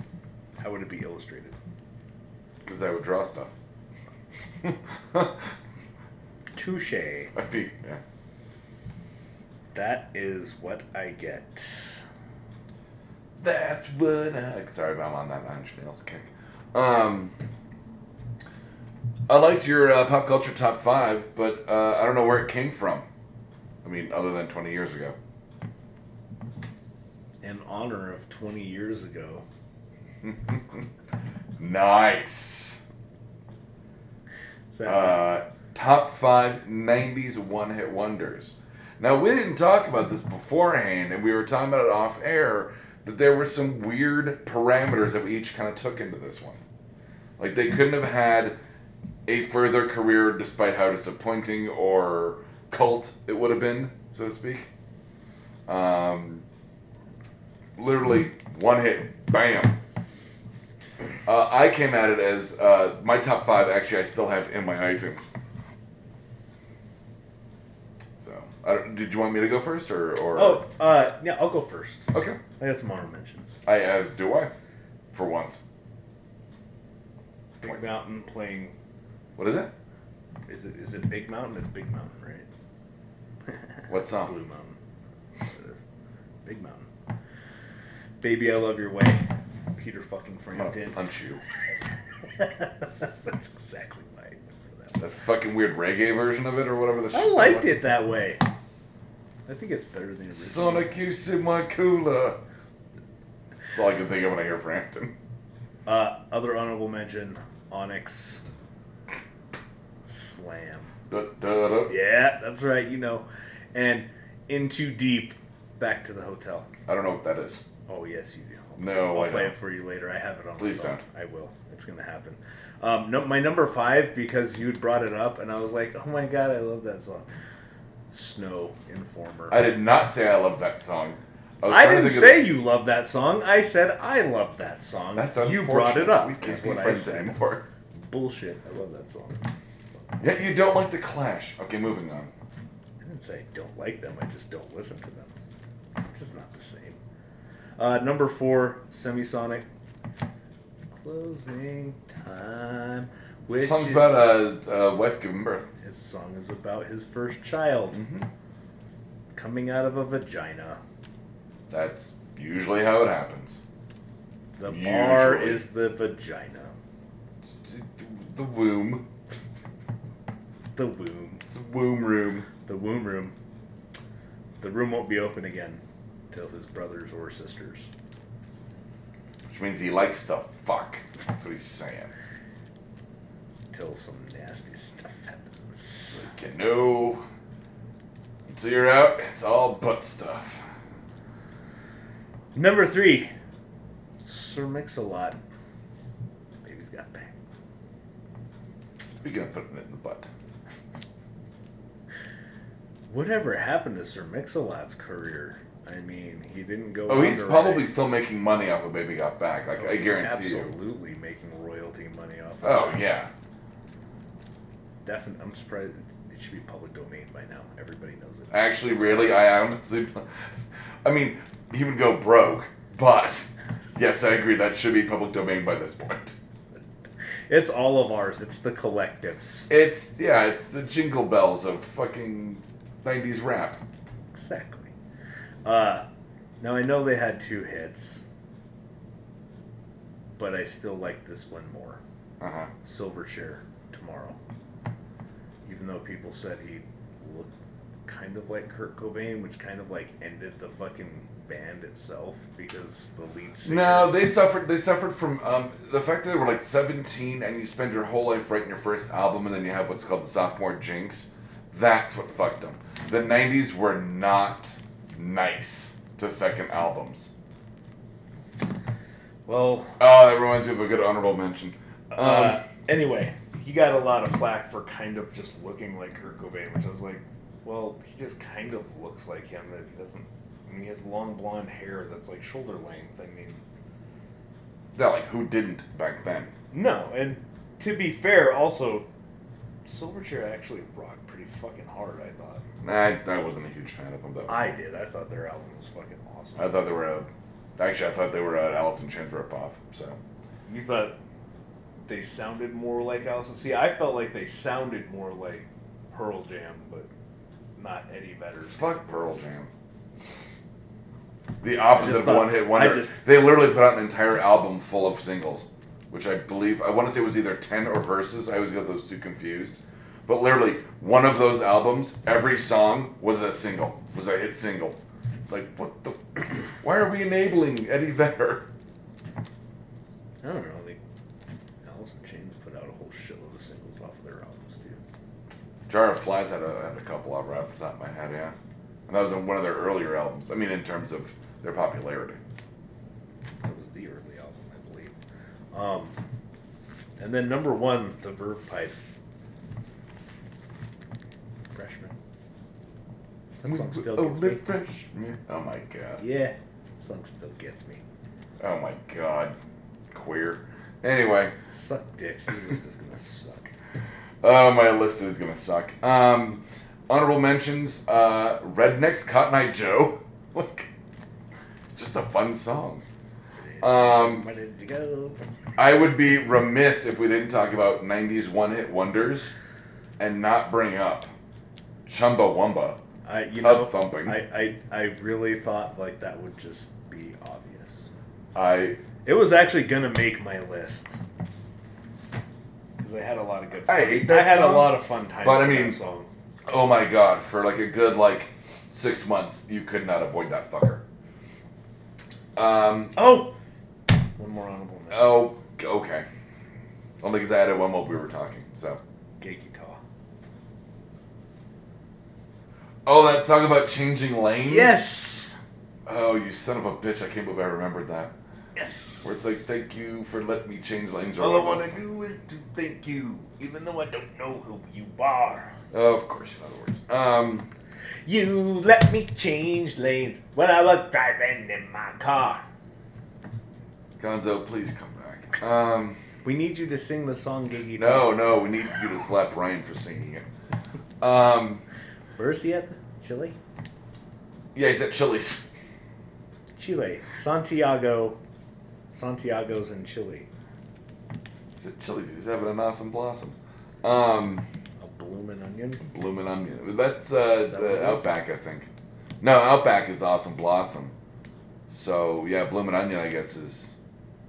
S2: How would it be illustrated?
S3: Because I would draw stuff.
S2: Touche.
S3: I'd be, yeah.
S2: That is what I get.
S3: That's what I. Sorry, I'm on that Nine Inch Nails kick. Um, I liked your uh, pop culture top five, but uh, I don't know where it came from. I mean, other than 20 years ago.
S2: In honor of 20 years ago.
S3: Nice. Uh, top five 90s one hit wonders. Now, we didn't talk about this beforehand, and we were talking about it off air that there were some weird parameters that we each kind of took into this one. Like, they couldn't have had a further career despite how disappointing or cult it would have been, so to speak. Um, literally, one hit, bam. Uh, I came at it as uh, my top five. Actually, I still have in my iTunes. So, I don't, did you want me to go first, or, or
S2: oh, uh, yeah, I'll go first.
S3: okay?
S2: I got some honorable mentions.
S3: I as do I, for once.
S2: Big
S3: Twice.
S2: Mountain playing.
S3: What is it?
S2: Is it is it Big Mountain? It's Big Mountain, right?
S3: What song?
S2: Blue Mountain. That's what it is. Big Mountain. Baby, I love your way. Peter fucking Frampton.
S3: punch you.
S2: That's exactly why I that.
S3: That fucking weird reggae version of it, or whatever the.
S2: I liked it that way. I think it's better than original.
S3: Sonic, you in my cooler. That's all I can think of when I hear Frampton.
S2: Uh, other honorable mention: Onyx. Slam.
S3: Da, da, da.
S2: Yeah, that's right. You know, and in too deep. Back to the hotel.
S3: I don't know what that is.
S2: Oh yes, you do.
S3: No,
S2: I'll
S3: I
S2: play
S3: don't.
S2: it for you later. I have it on. my
S3: Please
S2: phone.
S3: don't.
S2: I will. It's gonna happen. Um, no, my number five because you brought it up, and I was like, oh my god, I love that song. Snow Informer.
S3: I did not say I love that song. was
S2: I didn't
S3: think of-
S2: say you love that song. I said I love that song.
S3: That's unfortunate.
S2: you brought it up.
S3: We
S2: is
S3: can't be
S2: what I
S3: friends
S2: said.
S3: anymore.
S2: Bullshit. I love that song.
S3: Yet you don't like the Clash. Okay, moving on.
S2: I didn't say I don't like them. I just don't listen to them. It's just not the same. Uh, number four, Semisonic. Closing time. Which
S3: Song's
S2: is-
S3: about a, a wife giving birth.
S2: His song is about his first child
S3: Mm-hmm.
S2: coming out of a vagina.
S3: That's usually how it happens.
S2: The bar is the vagina.
S3: The womb.
S2: the womb.
S3: It's a womb room.
S2: The womb room. The room won't be open again till his brothers or sisters.
S3: Which means he likes to fuck. That's what he's saying.
S2: Till some nasty stuff happens.
S3: You know, until you're out, it's all butt stuff.
S2: Number three, Sir Mix-a-Lot. Baby's got back.
S3: Speaking of putting it in the butt.
S2: Whatever happened to Sir Mix-a-Lot's career? I mean, he didn't go.
S3: Oh, he's probably
S2: right.
S3: still making money off of Baby Got Back. Like,
S2: Oh,
S3: I guarantee you.
S2: absolutely making royalty money off. Of
S3: Oh,
S2: that.
S3: yeah.
S2: Definitely. I'm surprised. It, it should be public domain by now. Everybody knows it.
S3: Actually, really, I honestly. I mean, he would go broke, but yes, I agree. That should be public domain by this point.
S2: It's all of ours. It's the collectives.
S3: It's, yeah, it's the jingle bells of fucking 90s rap.
S2: Exactly. Uh, now I know they had two hits, but I still like this one more.
S3: Uh huh.
S2: Silverchair tomorrow. Even though people said he looked kind of like Kurt Cobain, which kind of like ended the fucking band itself because the lead singer.
S3: No, they suffered. They suffered from um, the fact that they were like seventeen, and you spend your whole life writing your first album, and then you have what's called the sophomore jinx. That's what fucked them. The '90s were not nice to second albums.
S2: Well,
S3: Oh, that reminds me of a good honorable mention. Um,
S2: uh, anyway, he got a lot of flack for kind of just looking like Kurt Cobain, which I was like, well, he just kind of looks like him. If he doesn't, I mean, he has long blonde hair that's like shoulder length. I mean,
S3: yeah, like who didn't back then?
S2: no. And to be fair, also, Silverchair actually rocked pretty fucking hard. I thought.
S3: I, I wasn't a huge fan of them though.
S2: I did. I thought their album was fucking awesome.
S3: I thought they were a. Actually, I thought they were an Alice in Chains ripoff. So
S2: You thought they sounded more like Allison? See, I felt like they sounded more like Pearl Jam, but not Eddie Vedder's.
S3: fuck Pearl Jam. The opposite of
S2: thought-
S3: one hit wonder.
S2: I just-
S3: they literally put out an entire album full of singles, which I believe I want to say it was either ten or verses. I always get those two confused. But literally, one of those albums, every song was a single, was a hit single. It's like, what the? Why are we enabling Eddie Vedder?
S2: I don't know. They, Alice in Chains put out a whole shitload of singles off of their albums too.
S3: Jar of Flies had a, had a couple of right off the top of my head, yeah. And that was in one of their earlier albums. I mean, in terms of their popularity.
S2: That was the early album, I believe. Um, and then number one, the Verve Pipe. Freshman. That song still
S3: oh,
S2: gets me.
S3: freshman. Oh my god.
S2: Yeah, that song still gets me.
S3: Oh my god. Queer. Anyway,
S2: Suck dicks. Your list is gonna suck.
S3: uh, my list is gonna suck. Um, honorable mentions: uh, Rednex, Cotton Eye Joe. Like, just a fun song. Um,
S2: Where did you go?
S3: I would be remiss if we didn't talk about '90s one-hit wonders and not bring up Chumbawamba.
S2: I you
S3: Tub
S2: know
S3: thumping.
S2: I, I I really thought like that would just be obvious.
S3: I
S2: It was actually gonna make my list because I had a lot of good. Fun.
S3: I hate that
S2: I had
S3: song,
S2: a lot of fun times.
S3: but I mean-
S2: song.
S3: Oh my god, for like a good like six months, you could not avoid that fucker. Um,
S2: Oh, one more honorable mention.
S3: oh, okay. Only because I added one while we were talking. So,
S2: Geeky guitar.
S3: Oh, that song about changing lanes.
S2: Yes.
S3: Oh, you son of a bitch! I can't believe I remembered that.
S2: Yes.
S3: Where it's like, thank you for letting me change lanes.
S2: All I want to do is to thank you, even though I don't know who you are.
S3: Oh, of course, in other words. Um,
S2: You let me change lanes when I was driving in my car.
S3: Gonzo, please come back. Um,
S2: We need you to sing the song Gay Guitar.
S3: no, no, we need you to slap Ryan for singing it. Um,
S2: Where is he at? Chile?
S3: yeah, he's at Chili's.
S2: Chile. Santiago. Santiago's in Chile.
S3: He's at Chili's. He's having an awesome blossom. Um,
S2: A blooming onion.
S3: Blooming Onion. That's uh,
S2: that
S3: the? Outback, I think. No, Outback is Awesome Blossom. So yeah, blooming Onion, I guess, is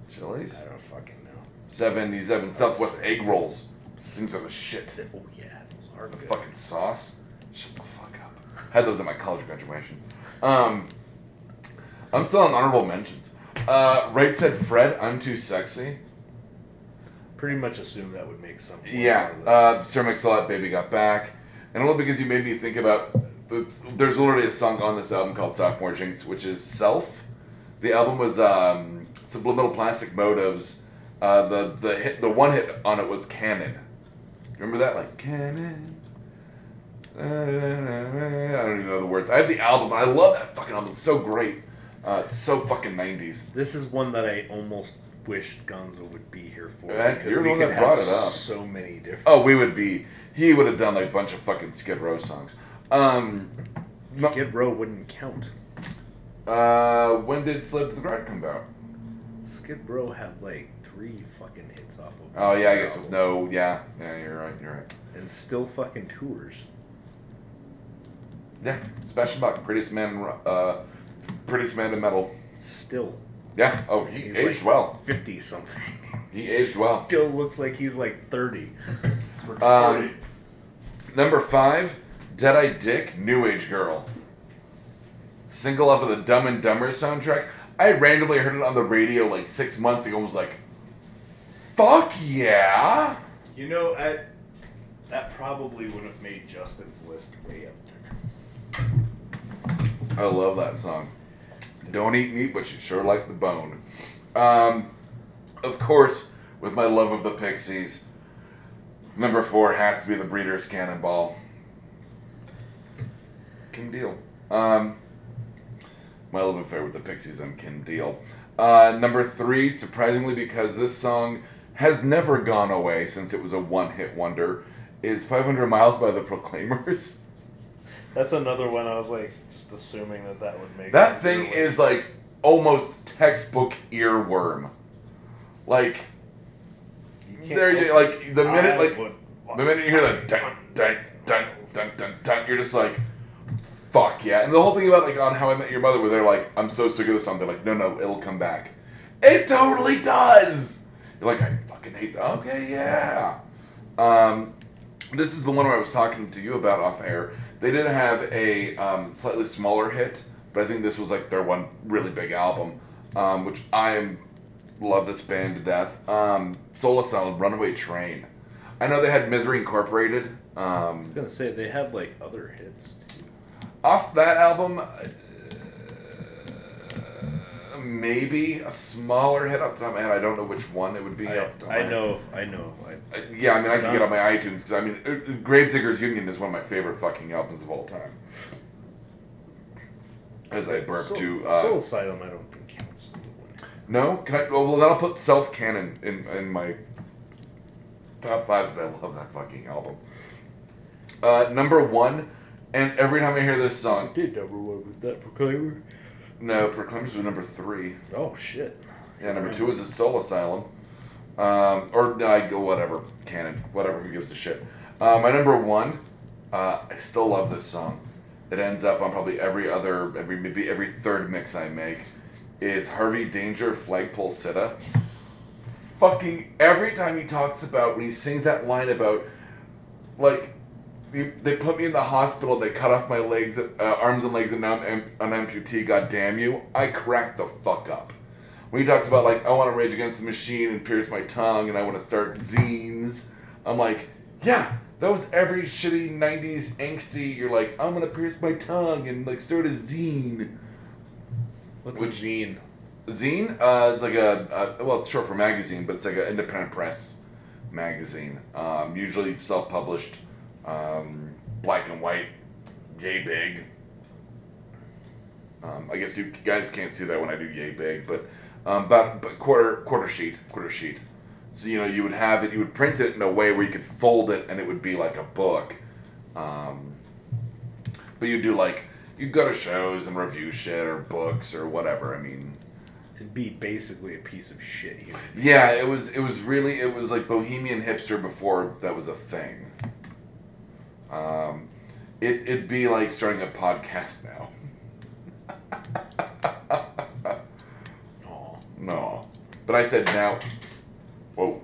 S3: Chili's.
S2: I don't fucking know.
S3: Seventy-seven Southwest egg rolls. Things are the shit.
S2: Oh yeah, those are
S3: The
S2: good.
S3: fucking sauce. Shut the fuck. Had those at my college graduation. Um, I'm still on honorable mentions. Uh, Right said Fred, I'm too sexy.
S2: Pretty much assume that would make some.
S3: Yeah, uh. Sir Mix-a-Lot, Baby Got Back. And only because you made me think about, the, there's literally a song on this album called Sophomore Jinx, which is Self. The album was um, Subliminal Plastic Motives. Uh, the, the, hit, the one hit on it was Cannon. Remember that? Like, Cannon. I don't even know the words. I have the album. I love that fucking album. It's so great. Uh, it's so fucking 90s.
S2: This is one that I almost wished Gonzo would be here for.
S3: Yeah,
S2: because
S3: you're the
S2: we
S3: one
S2: could
S3: that
S2: have
S3: brought it up.
S2: So many different.
S3: Oh, we would be. He would have done like a bunch of fucking Skid Row songs. Um,
S2: Skid Row wouldn't count.
S3: uh, when did to the Grind come out?
S2: Skid Row had like three fucking hits off of.
S3: Oh yeah, I guess
S2: albums.
S3: with no. Yeah, yeah, you're right. You're right.
S2: And still fucking tours.
S3: Yeah, Sebastian Bach, prettiest man, in uh, prettiest man in metal.
S2: Still.
S3: Yeah. Oh, he
S2: He's
S3: aged
S2: like
S3: well.
S2: Fifty something.
S3: He aged well.
S2: Still looks like he's like thirty.
S3: Um, number five, Deadeye Dick, New Age Girl. Single off of the Dumb and Dumber soundtrack. I randomly heard it on the radio like six months ago and was like, fuck yeah.
S2: You know, I, that probably would have made Justin's list way up there.
S3: I love that song. Don't eat meat, but you sure like the bone. Um, of course, with my love of the Pixies, number four has to be the Breeders' Cannonball. Kim Deal. Um, my love affair with the Pixies and Kim Deal. Uh, number three, surprisingly, because this song has never gone away since it was a one-hit wonder, is 500 Miles by the Proclaimers.
S2: That's another one. I was like, just assuming that that would make
S3: That thing is like almost textbook earworm. Like there you like the minute like the minute you hear the dun dun dun dun dun dun, you're just like fuck yeah. And the whole thing about like on How I Met Your Mother where they're like, I'm so sick of this song, they're like, no no, it'll come back. It totally does. You're like, I fucking hate that. Okay, yeah. Um, this is the one where I was talking to you about off air. They did have a um, slightly smaller hit, but I think this was like their one really big album, um, which I am love this band to death. Um, Soul Asylum, Runaway Train. I know they had Misery Incorporated. Um,
S2: I was gonna say they had like other hits. Too.
S3: off that album, maybe a smaller hit off the top of my head. I don't know which one it would be.
S2: I,
S3: off the top
S2: I know. If, I know. I,
S3: Uh, yeah, I mean, I can get on my iTunes because I mean, uh, Gravediggers Union is one of my favorite fucking albums of all time. As I burp
S2: Soul,
S3: to uh,
S2: Soul Asylum, I don't think counts.
S3: no, can I? Well, then I'll put Self Cannon in in my top five because I love that fucking album. Uh, number one, and every time I hear this song,
S2: Did number one with that Proclaimer?
S3: No, Proclaimers was number three.
S2: Oh shit.
S3: Yeah, number two is a Soul Asylum. Um, or no, I go whatever Cannon, whatever. Who gives a shit? Uh, my number one, uh, I still love this song. It ends up on probably every other, every maybe every third mix I make. Is Harvey Danger Flagpole Sitta? Yes. Fucking every time he talks about when he sings that line about, like, they, they put me in the hospital. They cut off my legs, uh, arms and legs, and now I'm am- an amputee. God damn you! I crack the fuck up when he talks about like I want to rage against the machine and pierce my tongue and I want to start zines, I'm like, yeah, that was every shitty '90s angsty. You're like, I'm gonna pierce my tongue and like start a zine.
S2: What's
S3: Which-
S2: a zine?
S3: Zine, uh, it's like a, a well, it's short for magazine, but it's like an independent press magazine. Um, usually self-published, um, black and white, yay big. Um, I guess you guys can't see that when I do yay big, but um, about but quarter quarter sheet, quarter sheet. So you know you would have it, you would print it in a way where you could fold it, and it would be like a book. Um, but you do like you go to shows and review shit or books or whatever. I mean,
S2: It'd be basically a piece of shit here.
S3: yeah, it was it was really it was like bohemian hipster before that was a thing. Um, it it'd be like starting a podcast now.
S2: Aw.
S3: No, but I said now. Whoa,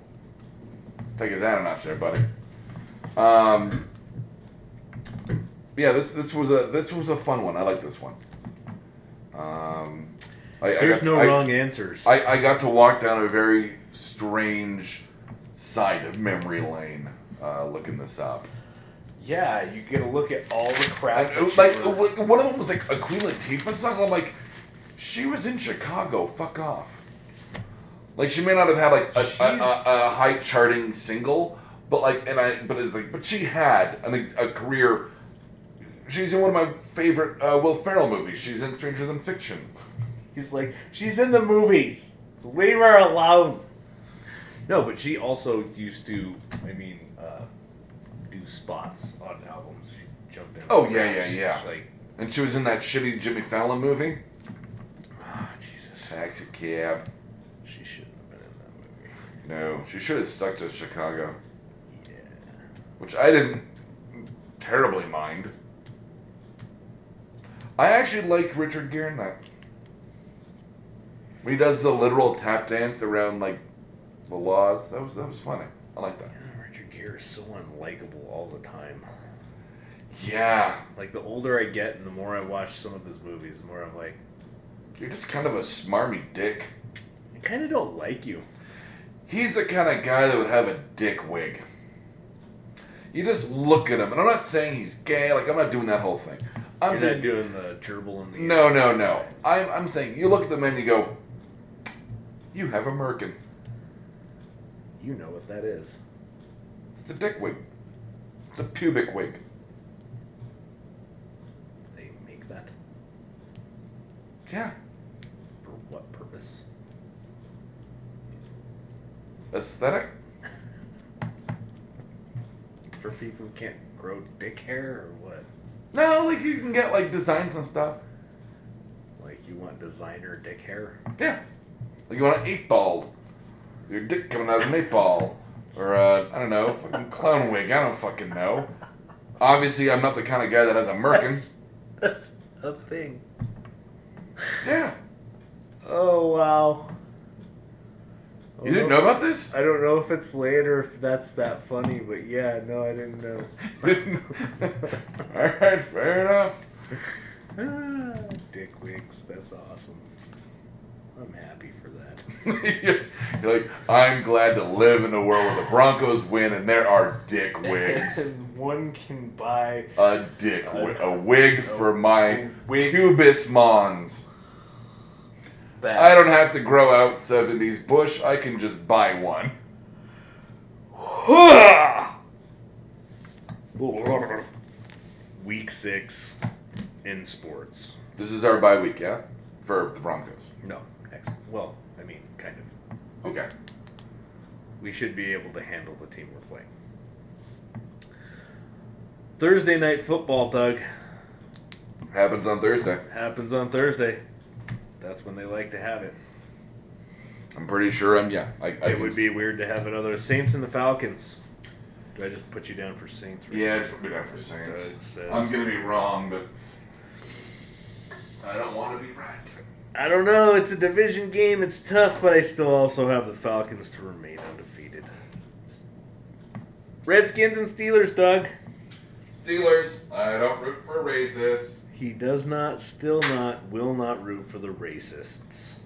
S3: take it down a notch there, buddy. Um, yeah, this this was a this was a fun one. I like this one. Um, I, I
S2: There's
S3: got
S2: no
S3: to- I-
S2: wrong answers.
S3: I, I got to walk down a very strange side of memory lane uh, looking this up.
S2: Yeah, you get a look at all the crap.
S3: And,
S2: that you
S3: like uh, one of them was like a Queen Latifah song. I'm like, she was in Chicago. Fuck off. Like she may not have had like a, a, a, a high charting single, but like and I but it's like but she had an, a career. She's in one of my favorite uh, Will Ferrell movies. She's in Stranger Than Fiction.
S2: He's like, she's in the movies. So leave her alone. No, but she also used to, I mean, uh, do spots on albums. She jumped in.
S3: Oh, yeah, yeah, yeah.
S2: She's like,
S3: And she was in that shitty Jimmy Fallon movie.
S2: ah, Jesus.
S3: Taxi cab.
S2: She shouldn't have been in that movie.
S3: No, she should have stuck to Chicago,
S2: Yeah.
S3: which I didn't terribly mind. I actually liked Richard Gere in that. When he does the literal tap dance around like the laws, that was that was funny. I like that.
S2: Yeah, Richard Gere is so unlikable all the time.
S3: Yeah,
S2: Like, the older I get and the more I watch some of his movies, the more I'm like,
S3: you're just kind of a smarmy dick.
S2: I kind of don't like you.
S3: He's the kind of guy that would have a dick wig. You just look at him, and I'm not saying he's gay. Like I'm not doing that whole thing. I'm
S2: You're
S3: saying
S2: not doing the gerbil in the
S3: No, no, no. I'm, I'm saying you look at the man and you go, you have a merkin.
S2: You know what that is.
S3: It's a dick wig. It's a pubic wig.
S2: They make that
S3: Yeah.
S2: for what purpose?
S3: Aesthetic?
S2: For people who can't grow dick hair or what?
S3: No, like you can get like designs and stuff.
S2: Like you want designer dick hair?
S3: Yeah. Like you want an eight ball. Your dick coming out of an eight ball. Or uh, I don't know, fucking clown wig. I don't fucking know. Obviously, I'm not the kind of guy that has a merkin.
S2: That's a thing.
S3: Yeah.
S2: Oh wow.
S3: You didn't know about this?
S2: I don't know if it's late or if that's that funny, but yeah, no, I didn't know.
S3: All right, fair enough.
S2: ah, dick wigs, that's awesome. I'm happy for.
S3: You're like, I'm glad to live in a world where the Broncos win and there are dick wigs.
S2: and one can buy
S3: A dick wig. A wig for my
S2: a wig.
S3: pubis mons.
S2: that.
S3: I don't have to grow out 70s bush. I can just buy one.
S2: Week six in sports.
S3: This is our bye week, yeah? For the Broncos.
S2: No, next. Well, I mean, kind of.
S3: Okay.
S2: We should be able to handle the team we're playing. Thursday night football, Doug,
S3: Happens on Thursday.
S2: happens on Thursday. That's when they like to have it.
S3: I'm pretty sure I'm, yeah. I, I
S2: it would be
S3: s-
S2: weird to have another Saints and the Falcons. Do I just put you down for Saints? right
S3: Yeah, it's put me down for Saints. I'm going to be wrong, but I don't want to be right.
S2: I don't know. It's a division game. It's tough, but I still also have the Falcons to remain undefeated. Redskins and Steelers, Doug.
S3: Steelers, I don't root for racists.
S2: He does not, still not, will not root for the racists.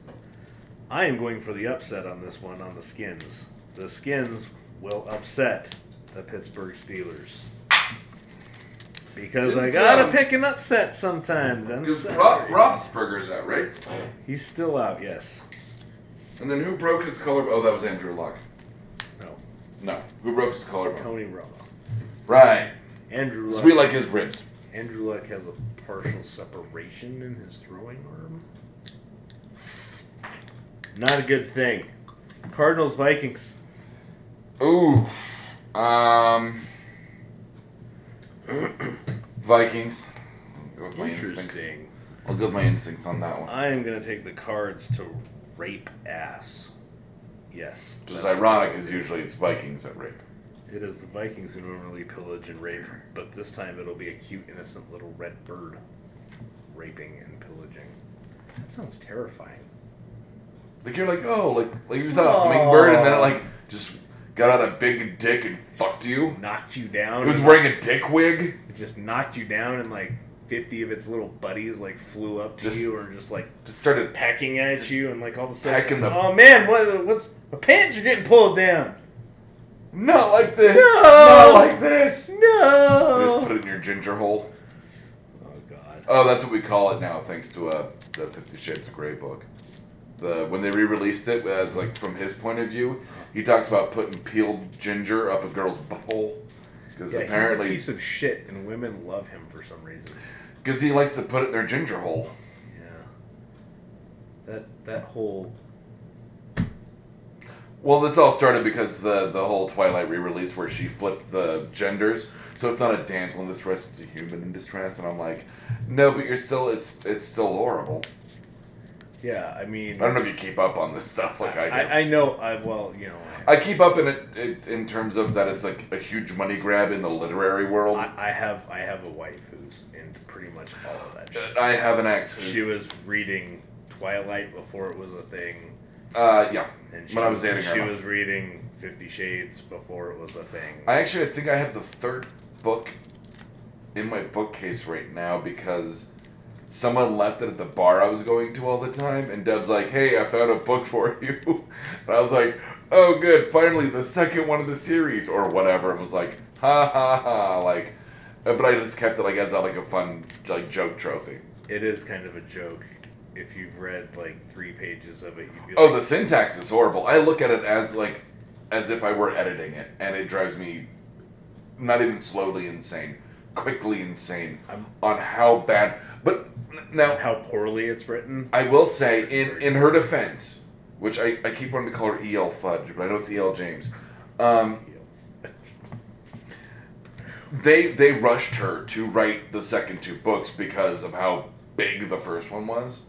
S2: I am going for the upset on this one on the Skins. The Skins will upset the Pittsburgh Steelers. Because I gotta
S3: um,
S2: pick an upset sometimes. I'm
S3: Ro- Roethlisberger's out, right?
S2: He's still out, yes.
S3: And then who broke his collarbone? Oh, that was Andrew Luck.
S2: No.
S3: No. Who broke his collarbone?
S2: Tony Romo.
S3: Right.
S2: Andrew Luck.
S3: Sweet like his ribs.
S2: Andrew Luck has a partial separation in his throwing arm. Not a good thing. Cardinals Vikings.
S3: Ooh. Um. Vikings. I'll go with my instincts.
S2: Interesting.
S3: I'll go with my instincts on that one.
S2: I am gonna take the cards to rape ass. Yes.
S3: Which is
S2: that's
S3: ironic,
S2: what
S3: as usually it's Vikings that rape.
S2: It is the Vikings who normally pillage and rape, but this time it'll be a cute, innocent little red bird raping and pillaging. That sounds terrifying.
S3: Like you're like, oh, like like you saw a hummingbird, and then it like just got out a big dick and fucked you.
S2: knocked you down.
S3: It was wearing a dick wig.
S2: It just knocked you down, and like fifty of its little buddies like flew up to
S3: Just-
S2: you, or just like
S3: Just started.
S2: pecking at you, and like all of a sudden,
S3: the-
S2: oh man, what, what's my pants are getting pulled down?
S3: Not like this.
S2: No.
S3: Not like this. You just put it in your ginger hole.
S2: Oh god.
S3: Oh, that's what we call it now, thanks to uh, the Fifty Shades of Grey book. The when they re-released it as like from his point of view, he talks about putting peeled ginger up a girl's butthole because
S2: Yeah,
S3: apparently
S2: he's a piece of shit, and women love him for some reason.
S3: because he likes to put it in their ginger hole.
S2: Yeah. That that whole
S3: Well, this all started because the the whole Twilight re-release where she flipped the genders, so it's not a damsel in distress, it's a human in distress, and I'm like, no, but you're still it's it's still horrible.
S2: Yeah. I mean,
S3: I don't know if you keep up on this stuff like I do.
S2: I, I know. I well, you know.
S3: I keep up in it, it in terms of that it's like a huge money grab in the literary world.
S2: I, I have I have a wife who's into pretty much all of that shit.
S3: I have an ex who,
S2: She was reading Twilight before it was a thing,
S3: uh, yeah,
S2: and she
S3: when I was dating
S2: she
S3: her.
S2: was reading Fifty Shades before it was a thing.
S3: I actually think I have the third book in my bookcase right now because someone left it at the bar I was going to all the time, and Deb's like, "Hey, I found a book for you," and I was like, "Oh, good! Finally, the second one of the series, or whatever." It was like, "Ha ha ha!" Like, uh, but I just kept it like as a, like a fun like joke trophy.
S2: it is kind of a joke. If you've read like three pages of it, you'd be
S3: Oh,
S2: like,
S3: the syntax is horrible. I look at it as like as if I were editing it, and it drives me not even slowly insane, quickly insane
S2: I'm-
S3: on how bad. But now
S2: how poorly it's written.
S3: I will say, in in her defense, which I, I keep wanting to call her E.L. Fudge, but I know it's E.L. James. Um, they they rushed her to write the second two books because of how big the first one was.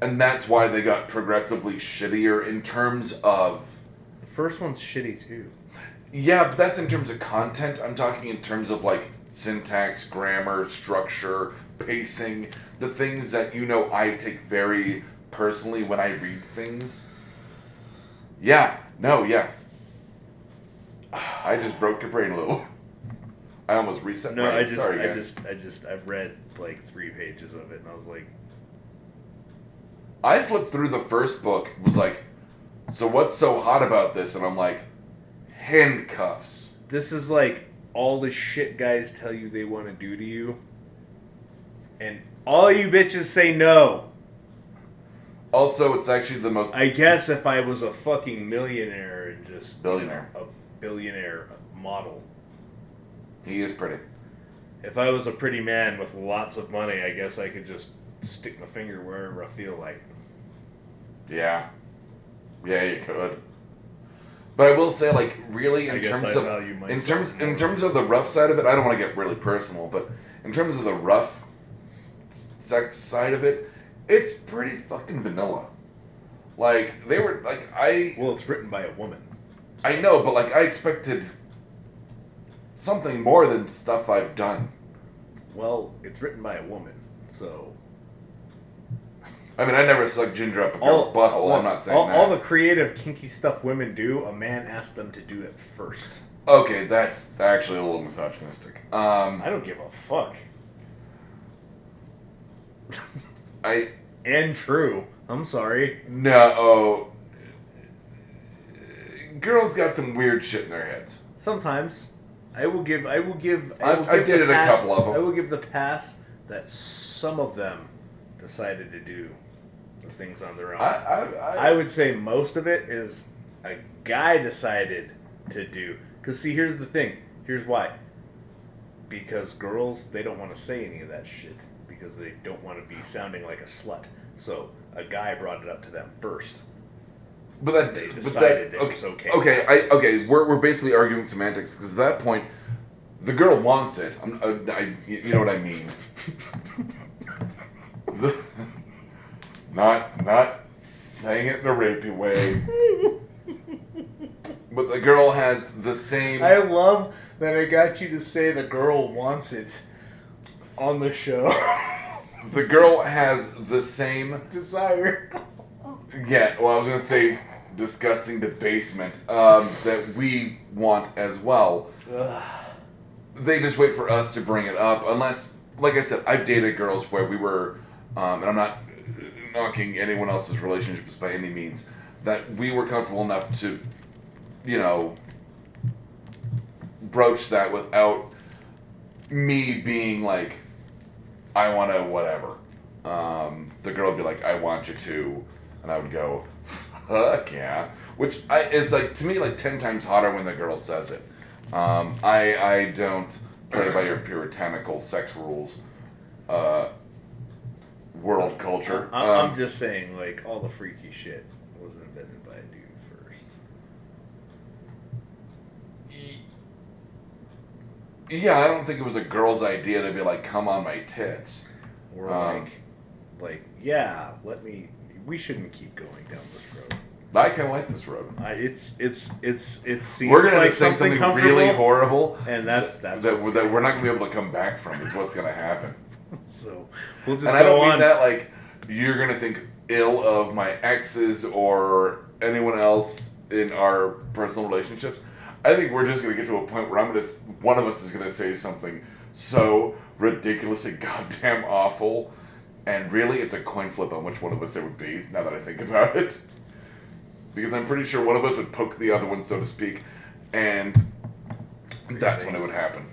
S3: And that's why they got progressively shittier in terms of
S2: The first one's shitty too.
S3: yeah, but that's in terms of content. I'm talking in terms of like syntax, grammar, structure, pacing, the things that you know I take very personally when I read things. Yeah, no, yeah. I just broke your brain a little. I almost reset.
S2: No,
S3: brain.
S2: I just,
S3: Sorry,
S2: I
S3: guys.
S2: just, I just, I've read like three pages of it, and I was like,
S3: I flipped through the first book. Was like, so what's so hot about this? And I'm like, handcuffs.
S2: this is like all the shit guys tell you they want to do to you, and all you bitches say no.
S3: Also, it's actually the most.
S2: I guess if I was a fucking millionaire and just you know,
S3: Billionaire.
S2: a billionaire model.
S3: he is pretty.
S2: If I was a pretty man with lots of money, I guess I could just stick my finger wherever I feel like.
S3: Yeah. Yeah, you could. But I will say, like, really, in terms of
S2: value
S3: in terms in terms of the rough side of it, I don't want to get really personal, but in terms of the rough sex side of it, it's pretty fucking vanilla. Like they were like I
S2: Well, it's written by a woman.
S3: I know, but like I expected something more than stuff I've done.
S2: Well, it's written by a woman, so
S3: I mean, I never sucked ginger up a girl's butthole. I'm not saying
S2: all,
S3: that.
S2: all the creative, kinky stuff women do, a man asked them to do it first.
S3: okay, that's actually a little misogynistic. Um,
S2: I don't give a fuck.
S3: I
S2: And true. I'm sorry.
S3: No, oh, girls got some weird shit in their heads.
S2: Sometimes I will give. I will give.
S3: I-
S2: will
S3: I
S2: give the
S3: dated a
S2: pass-
S3: couple of 'em.
S2: I will give the pass that some of them decided to do things on their own.
S3: I, I, I,
S2: I would say most of it is a guy decided to do. Because, see, here's the thing. Here's why. Because girls, they don't want to say any of that shit. Because they don't want to be sounding like a slut. So, a guy brought it up to them first.
S3: but that,
S2: they
S3: but
S2: decided
S3: that,
S2: it
S3: okay,
S2: was okay.
S3: Okay, I, okay, we're, we're basically arguing semantics because at that point, the girl wants it. I'm, uh, I, you you know what I mean. The- not, not saying it in a rapey way. But the girl has the same.
S2: I love that I got you to say the girl wants it on the show.
S3: The girl has the same
S2: Desire.
S3: Yeah, well, I was gonna say disgusting debasement um, that we want as well. They just wait for us to bring it up, unless, like I said, I've dated girls where we were, um, and I'm not knocking anyone else's relationships by any means, that we were comfortable enough to, you know, broach that without me being like, I want to whatever. Um, the girl would be like, I want you to, and I would go, fuck yeah. Which I, it's like to me like ten times hotter when the girl says it. Um, I I don't play by your puritanical sex rules. Uh, world culture.
S2: I'm,
S3: Um,
S2: I'm just saying, like all the freaky shit was invented by a dude first.
S3: yeah, I don't think it was a girl's idea to be like, come on my tits.
S2: Or
S3: Um,
S2: like, like yeah, let me. We shouldn't keep going down this road.
S3: I kind of like this road.
S2: I, it's it's it's it seems
S3: We're gonna
S2: like something,
S3: something, really horrible,
S2: and that's that's
S3: that,
S2: what's
S3: that we're not gonna be able to come back from. Is what's gonna happen.
S2: so we'll just
S3: and I don't mean that like you're gonna think ill of my exes or anyone else in our personal relationships. I think we're just gonna get to a point where I'm gonna one of us is gonna say something so ridiculously goddamn awful, and really it's a coin flip on which one of us it would be. Now that I think about it, because I'm pretty sure one of us would poke the other one, so to speak, and that's when it would happen.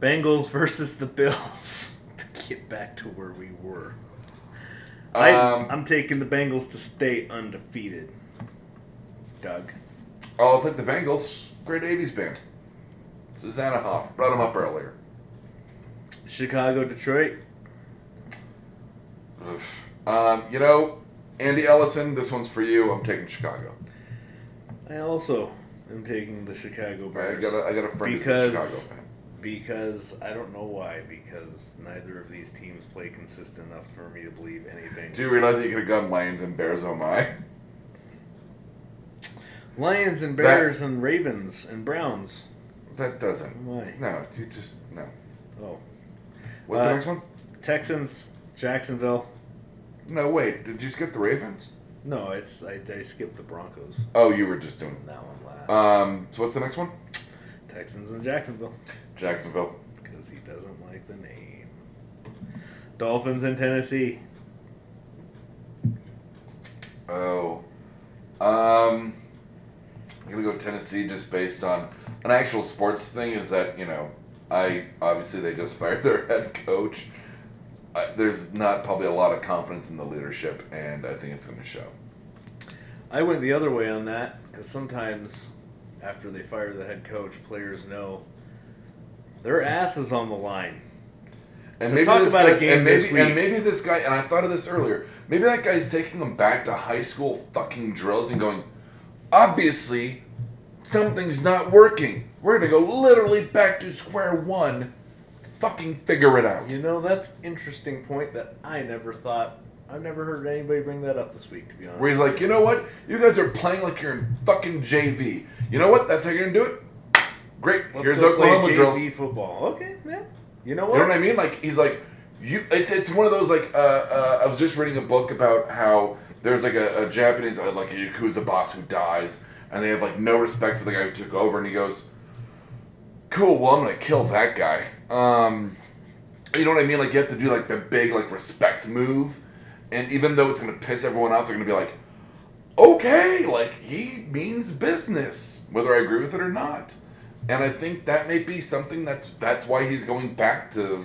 S2: Bengals versus the Bills get back to where we were. I,
S3: Um,
S2: I'm taking the Bengals to stay undefeated. Doug.
S3: Oh, it's like the Bengals, great '80s band. Susanna Hoff brought them up earlier.
S2: Chicago, Detroit.
S3: Um, you know, Andy Ellison, this one's for you. I'm taking Chicago.
S2: I also am taking the Chicago
S3: I
S2: Bears.
S3: got a, I got a friend
S2: because
S3: who's a Chicago fan.
S2: because I don't know why. Because neither of these teams play consistent enough for me to believe anything.
S3: Do you realize that you could have gone Lions and Bears? Oh my!
S2: Lions and
S3: That-
S2: Bears and Ravens and Browns.
S3: That doesn't.
S2: Why?
S3: No, you just no.
S2: Oh,
S3: What's
S2: Uh,
S3: the next one?
S2: Texans, Jacksonville.
S3: No, wait. Did you skip the Ravens?
S2: No, it's I, I skipped the Broncos.
S3: Oh, you were just doing.
S2: That one last.
S3: Um. So what's the next one?
S2: Texans and Jacksonville
S3: Jacksonville.
S2: because he doesn't like the name. Dolphins in Tennessee.
S3: Oh. Um. I'm gonna go Tennessee just based on an actual sports thing. Is that you know, I obviously they just fired their head coach. I, there's not probably a lot of confidence in the leadership, and I think it's going to show.
S2: I went the other way on that because sometimes after they fire the head coach, players know their ass is on the line.
S3: And
S2: So
S3: maybe
S2: talk
S3: this
S2: about a game
S3: and maybe,
S2: this week.
S3: and maybe this guy, and I thought of this earlier. Maybe that guy's taking them back to high school fucking drills and going, obviously, something's not working. We're gonna go literally back to square one. Fucking figure it out.
S2: You know, that's interesting point that I never thought. I've never heard anybody bring that up this week. To be honest,
S3: Where he's like, you know what? You guys are playing like you're in fucking JV. You know what? That's how you're gonna do it. Great.
S2: Let's
S3: Here's
S2: go play
S3: Oklahoma
S2: JV
S3: drills.
S2: football. Okay, man. You know what?
S3: You know what I mean? Like he's like, you. It's it's one of those like. Uh, uh, I was just reading a book about how there's like a, a Japanese uh, like a yakuza boss who dies, and they have like no respect for the guy who took over, and he goes, "Cool, well I'm gonna kill that guy." Um, you know what I mean? Like you have to do like the big like respect move, and even though it's gonna piss everyone off, they're gonna be like, "Okay, like he means business, whether I agree with it or not." And I think that may be something that's that's why he's going back to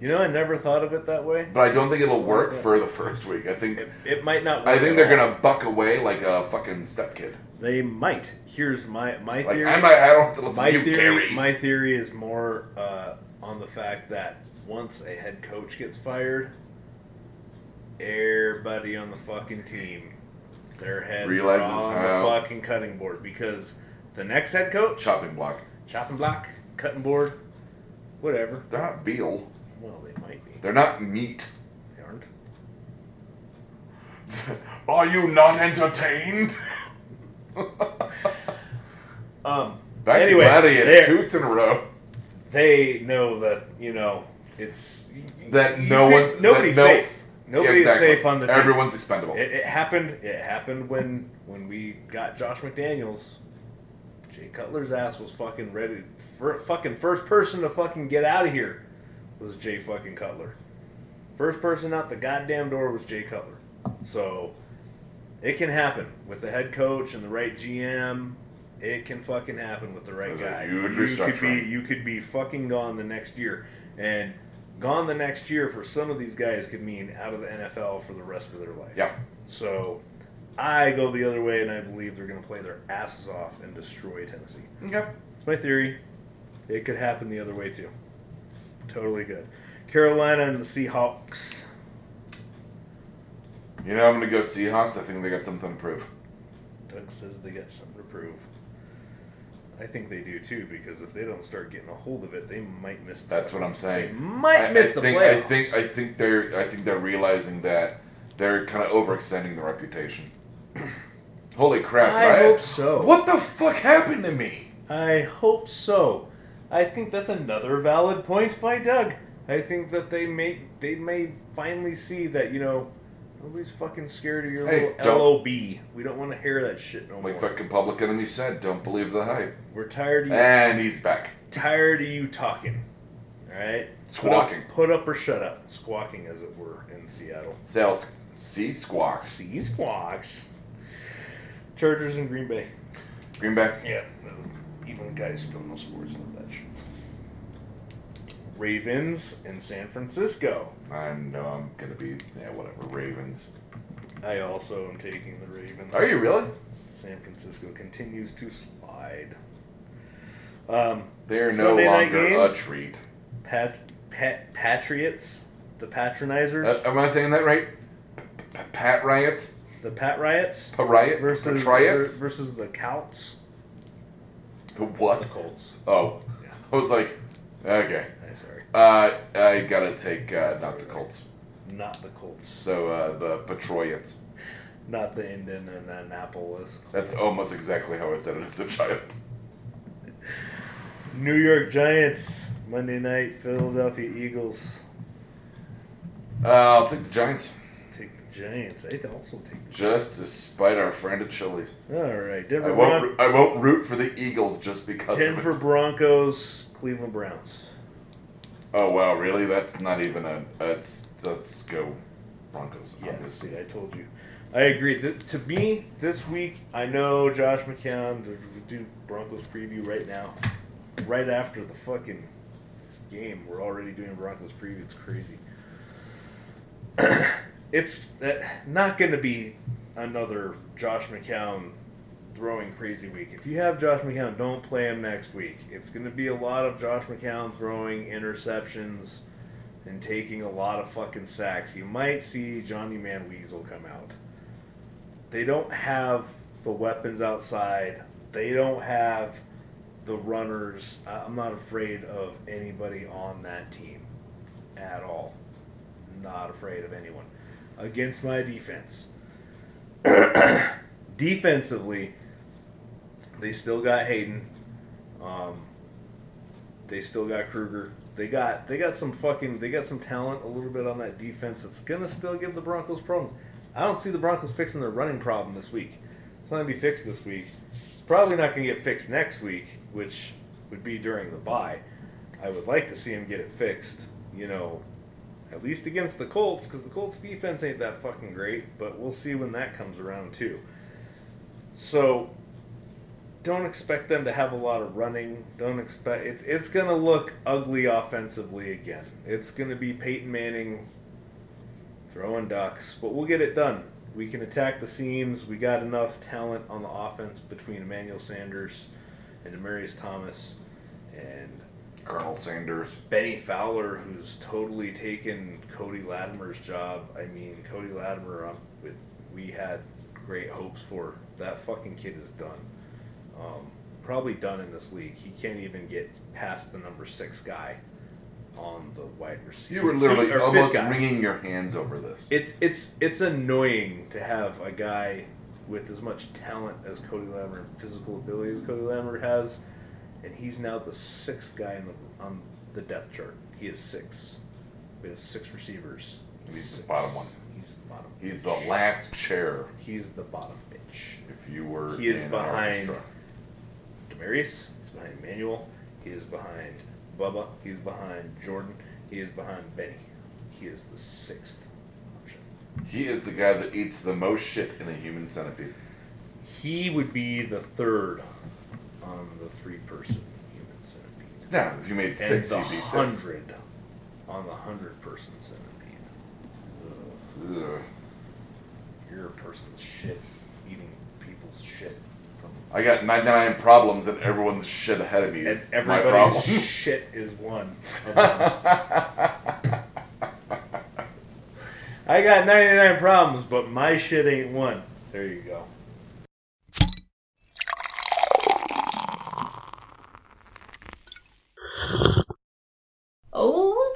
S2: You know, I never thought of it that way.
S3: but I don't think it'll work for the first week. I think
S2: It, it might not. Work
S3: I think they're
S2: all.
S3: gonna buck away like a fucking step kid.
S2: They might. Here's my my
S3: Like
S2: theory.
S3: I'm not. I don't have to listen
S2: my
S3: to you,
S2: theory.
S3: Gary.
S2: My theory is more uh, on the fact that once a head coach gets fired, everybody on the fucking team, their heads
S3: Realizes
S2: are on
S3: how-
S2: the fucking cutting board because the next head coach,
S3: Chopping block.
S2: chopping block, cutting board, whatever.
S3: They're not veal.
S2: Well, they might be.
S3: They're not meat.
S2: They aren't.
S3: Are you not entertained?
S2: Um.
S3: Back
S2: Anyway,
S3: to Gladiator, two weeks in a row.
S2: They know that you know it's
S3: That no one,
S2: nobody's
S3: that no,
S2: safe. Nobody's
S3: exactly.
S2: safe on the team.
S3: Everyone's expendable.
S2: It, it happened. It happened when when we got Josh McDaniels. Jay Cutler's ass was fucking ready. For, fucking first person to fucking get out of here was Jay fucking Cutler. First person out the goddamn door was Jay Cutler. So it can happen with the head coach and the right GM. It can fucking happen with the right guy.
S3: huge
S2: you could be you could be fucking gone the next year, and gone the next year for some of these guys could mean out of the NFL for the rest of their life.
S3: yeah.
S2: So I go the other way, and I believe they're going to play their asses off and destroy Tennessee.
S3: Okay.
S2: It's my theory. It could happen the other way too. Totally good. Carolina and the Seahawks.
S3: You know, I'm gonna go Seahawks. I think they got something to prove.
S2: Doug says they got something to prove. I think they do too, because if they don't start getting a hold of it, they might miss. The
S3: That's what I'm
S2: They
S3: saying.
S2: might
S3: I,
S2: miss
S3: I
S2: the
S3: think,
S2: playoffs.
S3: I think I think they're I think they're realizing that they're kind of overextending the reputation. Holy crap!
S2: I
S3: right?
S2: hope so.
S3: What the fuck happened to me?
S2: I hope so. I think that's another valid point by Doug. I think that they may they may finally see that you know nobody's fucking scared of your
S3: Hey,
S2: little LOB. We don't want to hear that shit no
S3: Like
S2: more.
S3: fucking public enemy said, don't believe the hype.
S2: We're tired of you.
S3: And he's back.
S2: tired of you talking. All right,
S3: Squawking.
S2: Put up, put up or shut up. Squawking, as it were, in Seattle.
S3: Sales C squawks.
S2: See squawks. Chargers and Green Bay.
S3: Green Bay.
S2: Yeah, was, even guys who don't know sports know that shit. Ravens and San Francisco.
S3: I know I'm gonna be yeah whatever Ravens.
S2: I also am taking the Ravens.
S3: Are you really?
S2: San Francisco continues to slide. Um,
S3: They are no
S2: Sunday night
S3: longer
S2: game?
S3: a treat.
S2: Pat, Pat, Patriots, the Patronizers,
S3: Uh, am I saying that right? P- p- Pat riots.
S2: The Pat Riots
S3: P- riot
S2: versus
S3: Patriots?
S2: versus the Colts.
S3: The what?
S2: The Colts.
S3: Oh,
S2: Yeah,
S3: I was like, okay.
S2: I'm sorry,
S3: Uh, I gotta take uh, not the Colts.
S2: not the Colts,
S3: So uh, the Patriots.
S2: not the Indianapolis.
S3: That's almost exactly how I said it as a child.
S2: New York Giants Monday night. Philadelphia Eagles
S3: Uh, I'll take the Giants,
S2: Giants. I also take.
S3: Just despite our friend at Chili's.
S2: All right,
S3: I
S2: Denver,
S3: won't.
S2: Bron-
S3: I won't root for the Eagles just because
S2: Denver. Broncos, Cleveland Browns.
S3: Oh wow, really? That's not even a. Let's let's go Broncos.
S2: Yeah,
S3: obviously.
S2: see, I told you. I agree. Th- to me, this week, I know Josh McCown. We do Broncos preview right now, right after the fucking game. We're already doing Broncos preview. It's crazy. it's uh, not going to be another Josh McCown throwing crazy week. If you have Josh McCown, don't play him next week. It's going to be a lot of Josh McCown throwing interceptions and taking a lot of fucking sacks. You might see Johnny Man come out. They don't have the weapons outside. They don't have the runners. I'm not afraid of anybody on that team at all. Not afraid of anyone. Against my defense. Defensively, they still got Haden. Um, they still got Kruger. They got they got some fucking they got some talent a little bit on that defense that's gonna still give the Broncos problems. I don't see the Broncos fixing their running problem this week. It's not gonna be fixed this week. It's probably not gonna get fixed next week, which would be during the bye. I would like to see him get it fixed. You know, at least against the Colts, because the Colts defense ain't that fucking great. But we'll see when that comes around too. So don't expect them to have a lot of running. Don't expect it's it's gonna look ugly offensively again. It's gonna be Peyton Manning throwing ducks, but we'll get it done. We can attack the seams. We got enough talent on the offense between Emmanuel Sanders and Demaryius Thomas and
S3: Colonel Sanders.
S2: Bennie Fowler, who's totally taken Cody Latimer's job. I mean, Cody Latimer, um, we- we had great hopes for. That fucking kid is done. Um, probably done in this league. He can't even get past the number six guy on the wide receiver.
S3: You were literally
S2: or
S3: almost wringing your hands over this.
S2: It's it's it's annoying to have a guy with as much talent as Cody Latimer and physical ability as Cody Latimer has, and he's now the sixth guy in the on the depth chart. He is six. We have six receivers.
S3: He's the
S2: Six.
S3: bottom one.
S2: He's the bottom.
S3: He's the last chair.
S2: He's the bottom bitch.
S3: If you were
S2: He is
S3: in
S2: behind. Demaryius. He's behind Emmanuel. He is behind Bubba. He's behind Jordan. He is behind Bennie. He is the sixth option.
S3: He is the guy that eats the most shit in a human centipede.
S2: He would be the third on the three-person human centipede.
S3: Yeah, if you made
S2: And
S3: six,
S2: the
S3: he'd be six.
S2: hundred on the hundred-person centipede.
S3: Ugh.
S2: You're a person's shit eating people's shit from
S3: I got 99 problems and everyone's shit ahead of me
S2: and
S3: is my problem.
S2: everybody's shit is one. of them. I got 99 problems, but my shit ain't one. There you go.
S4: Oh,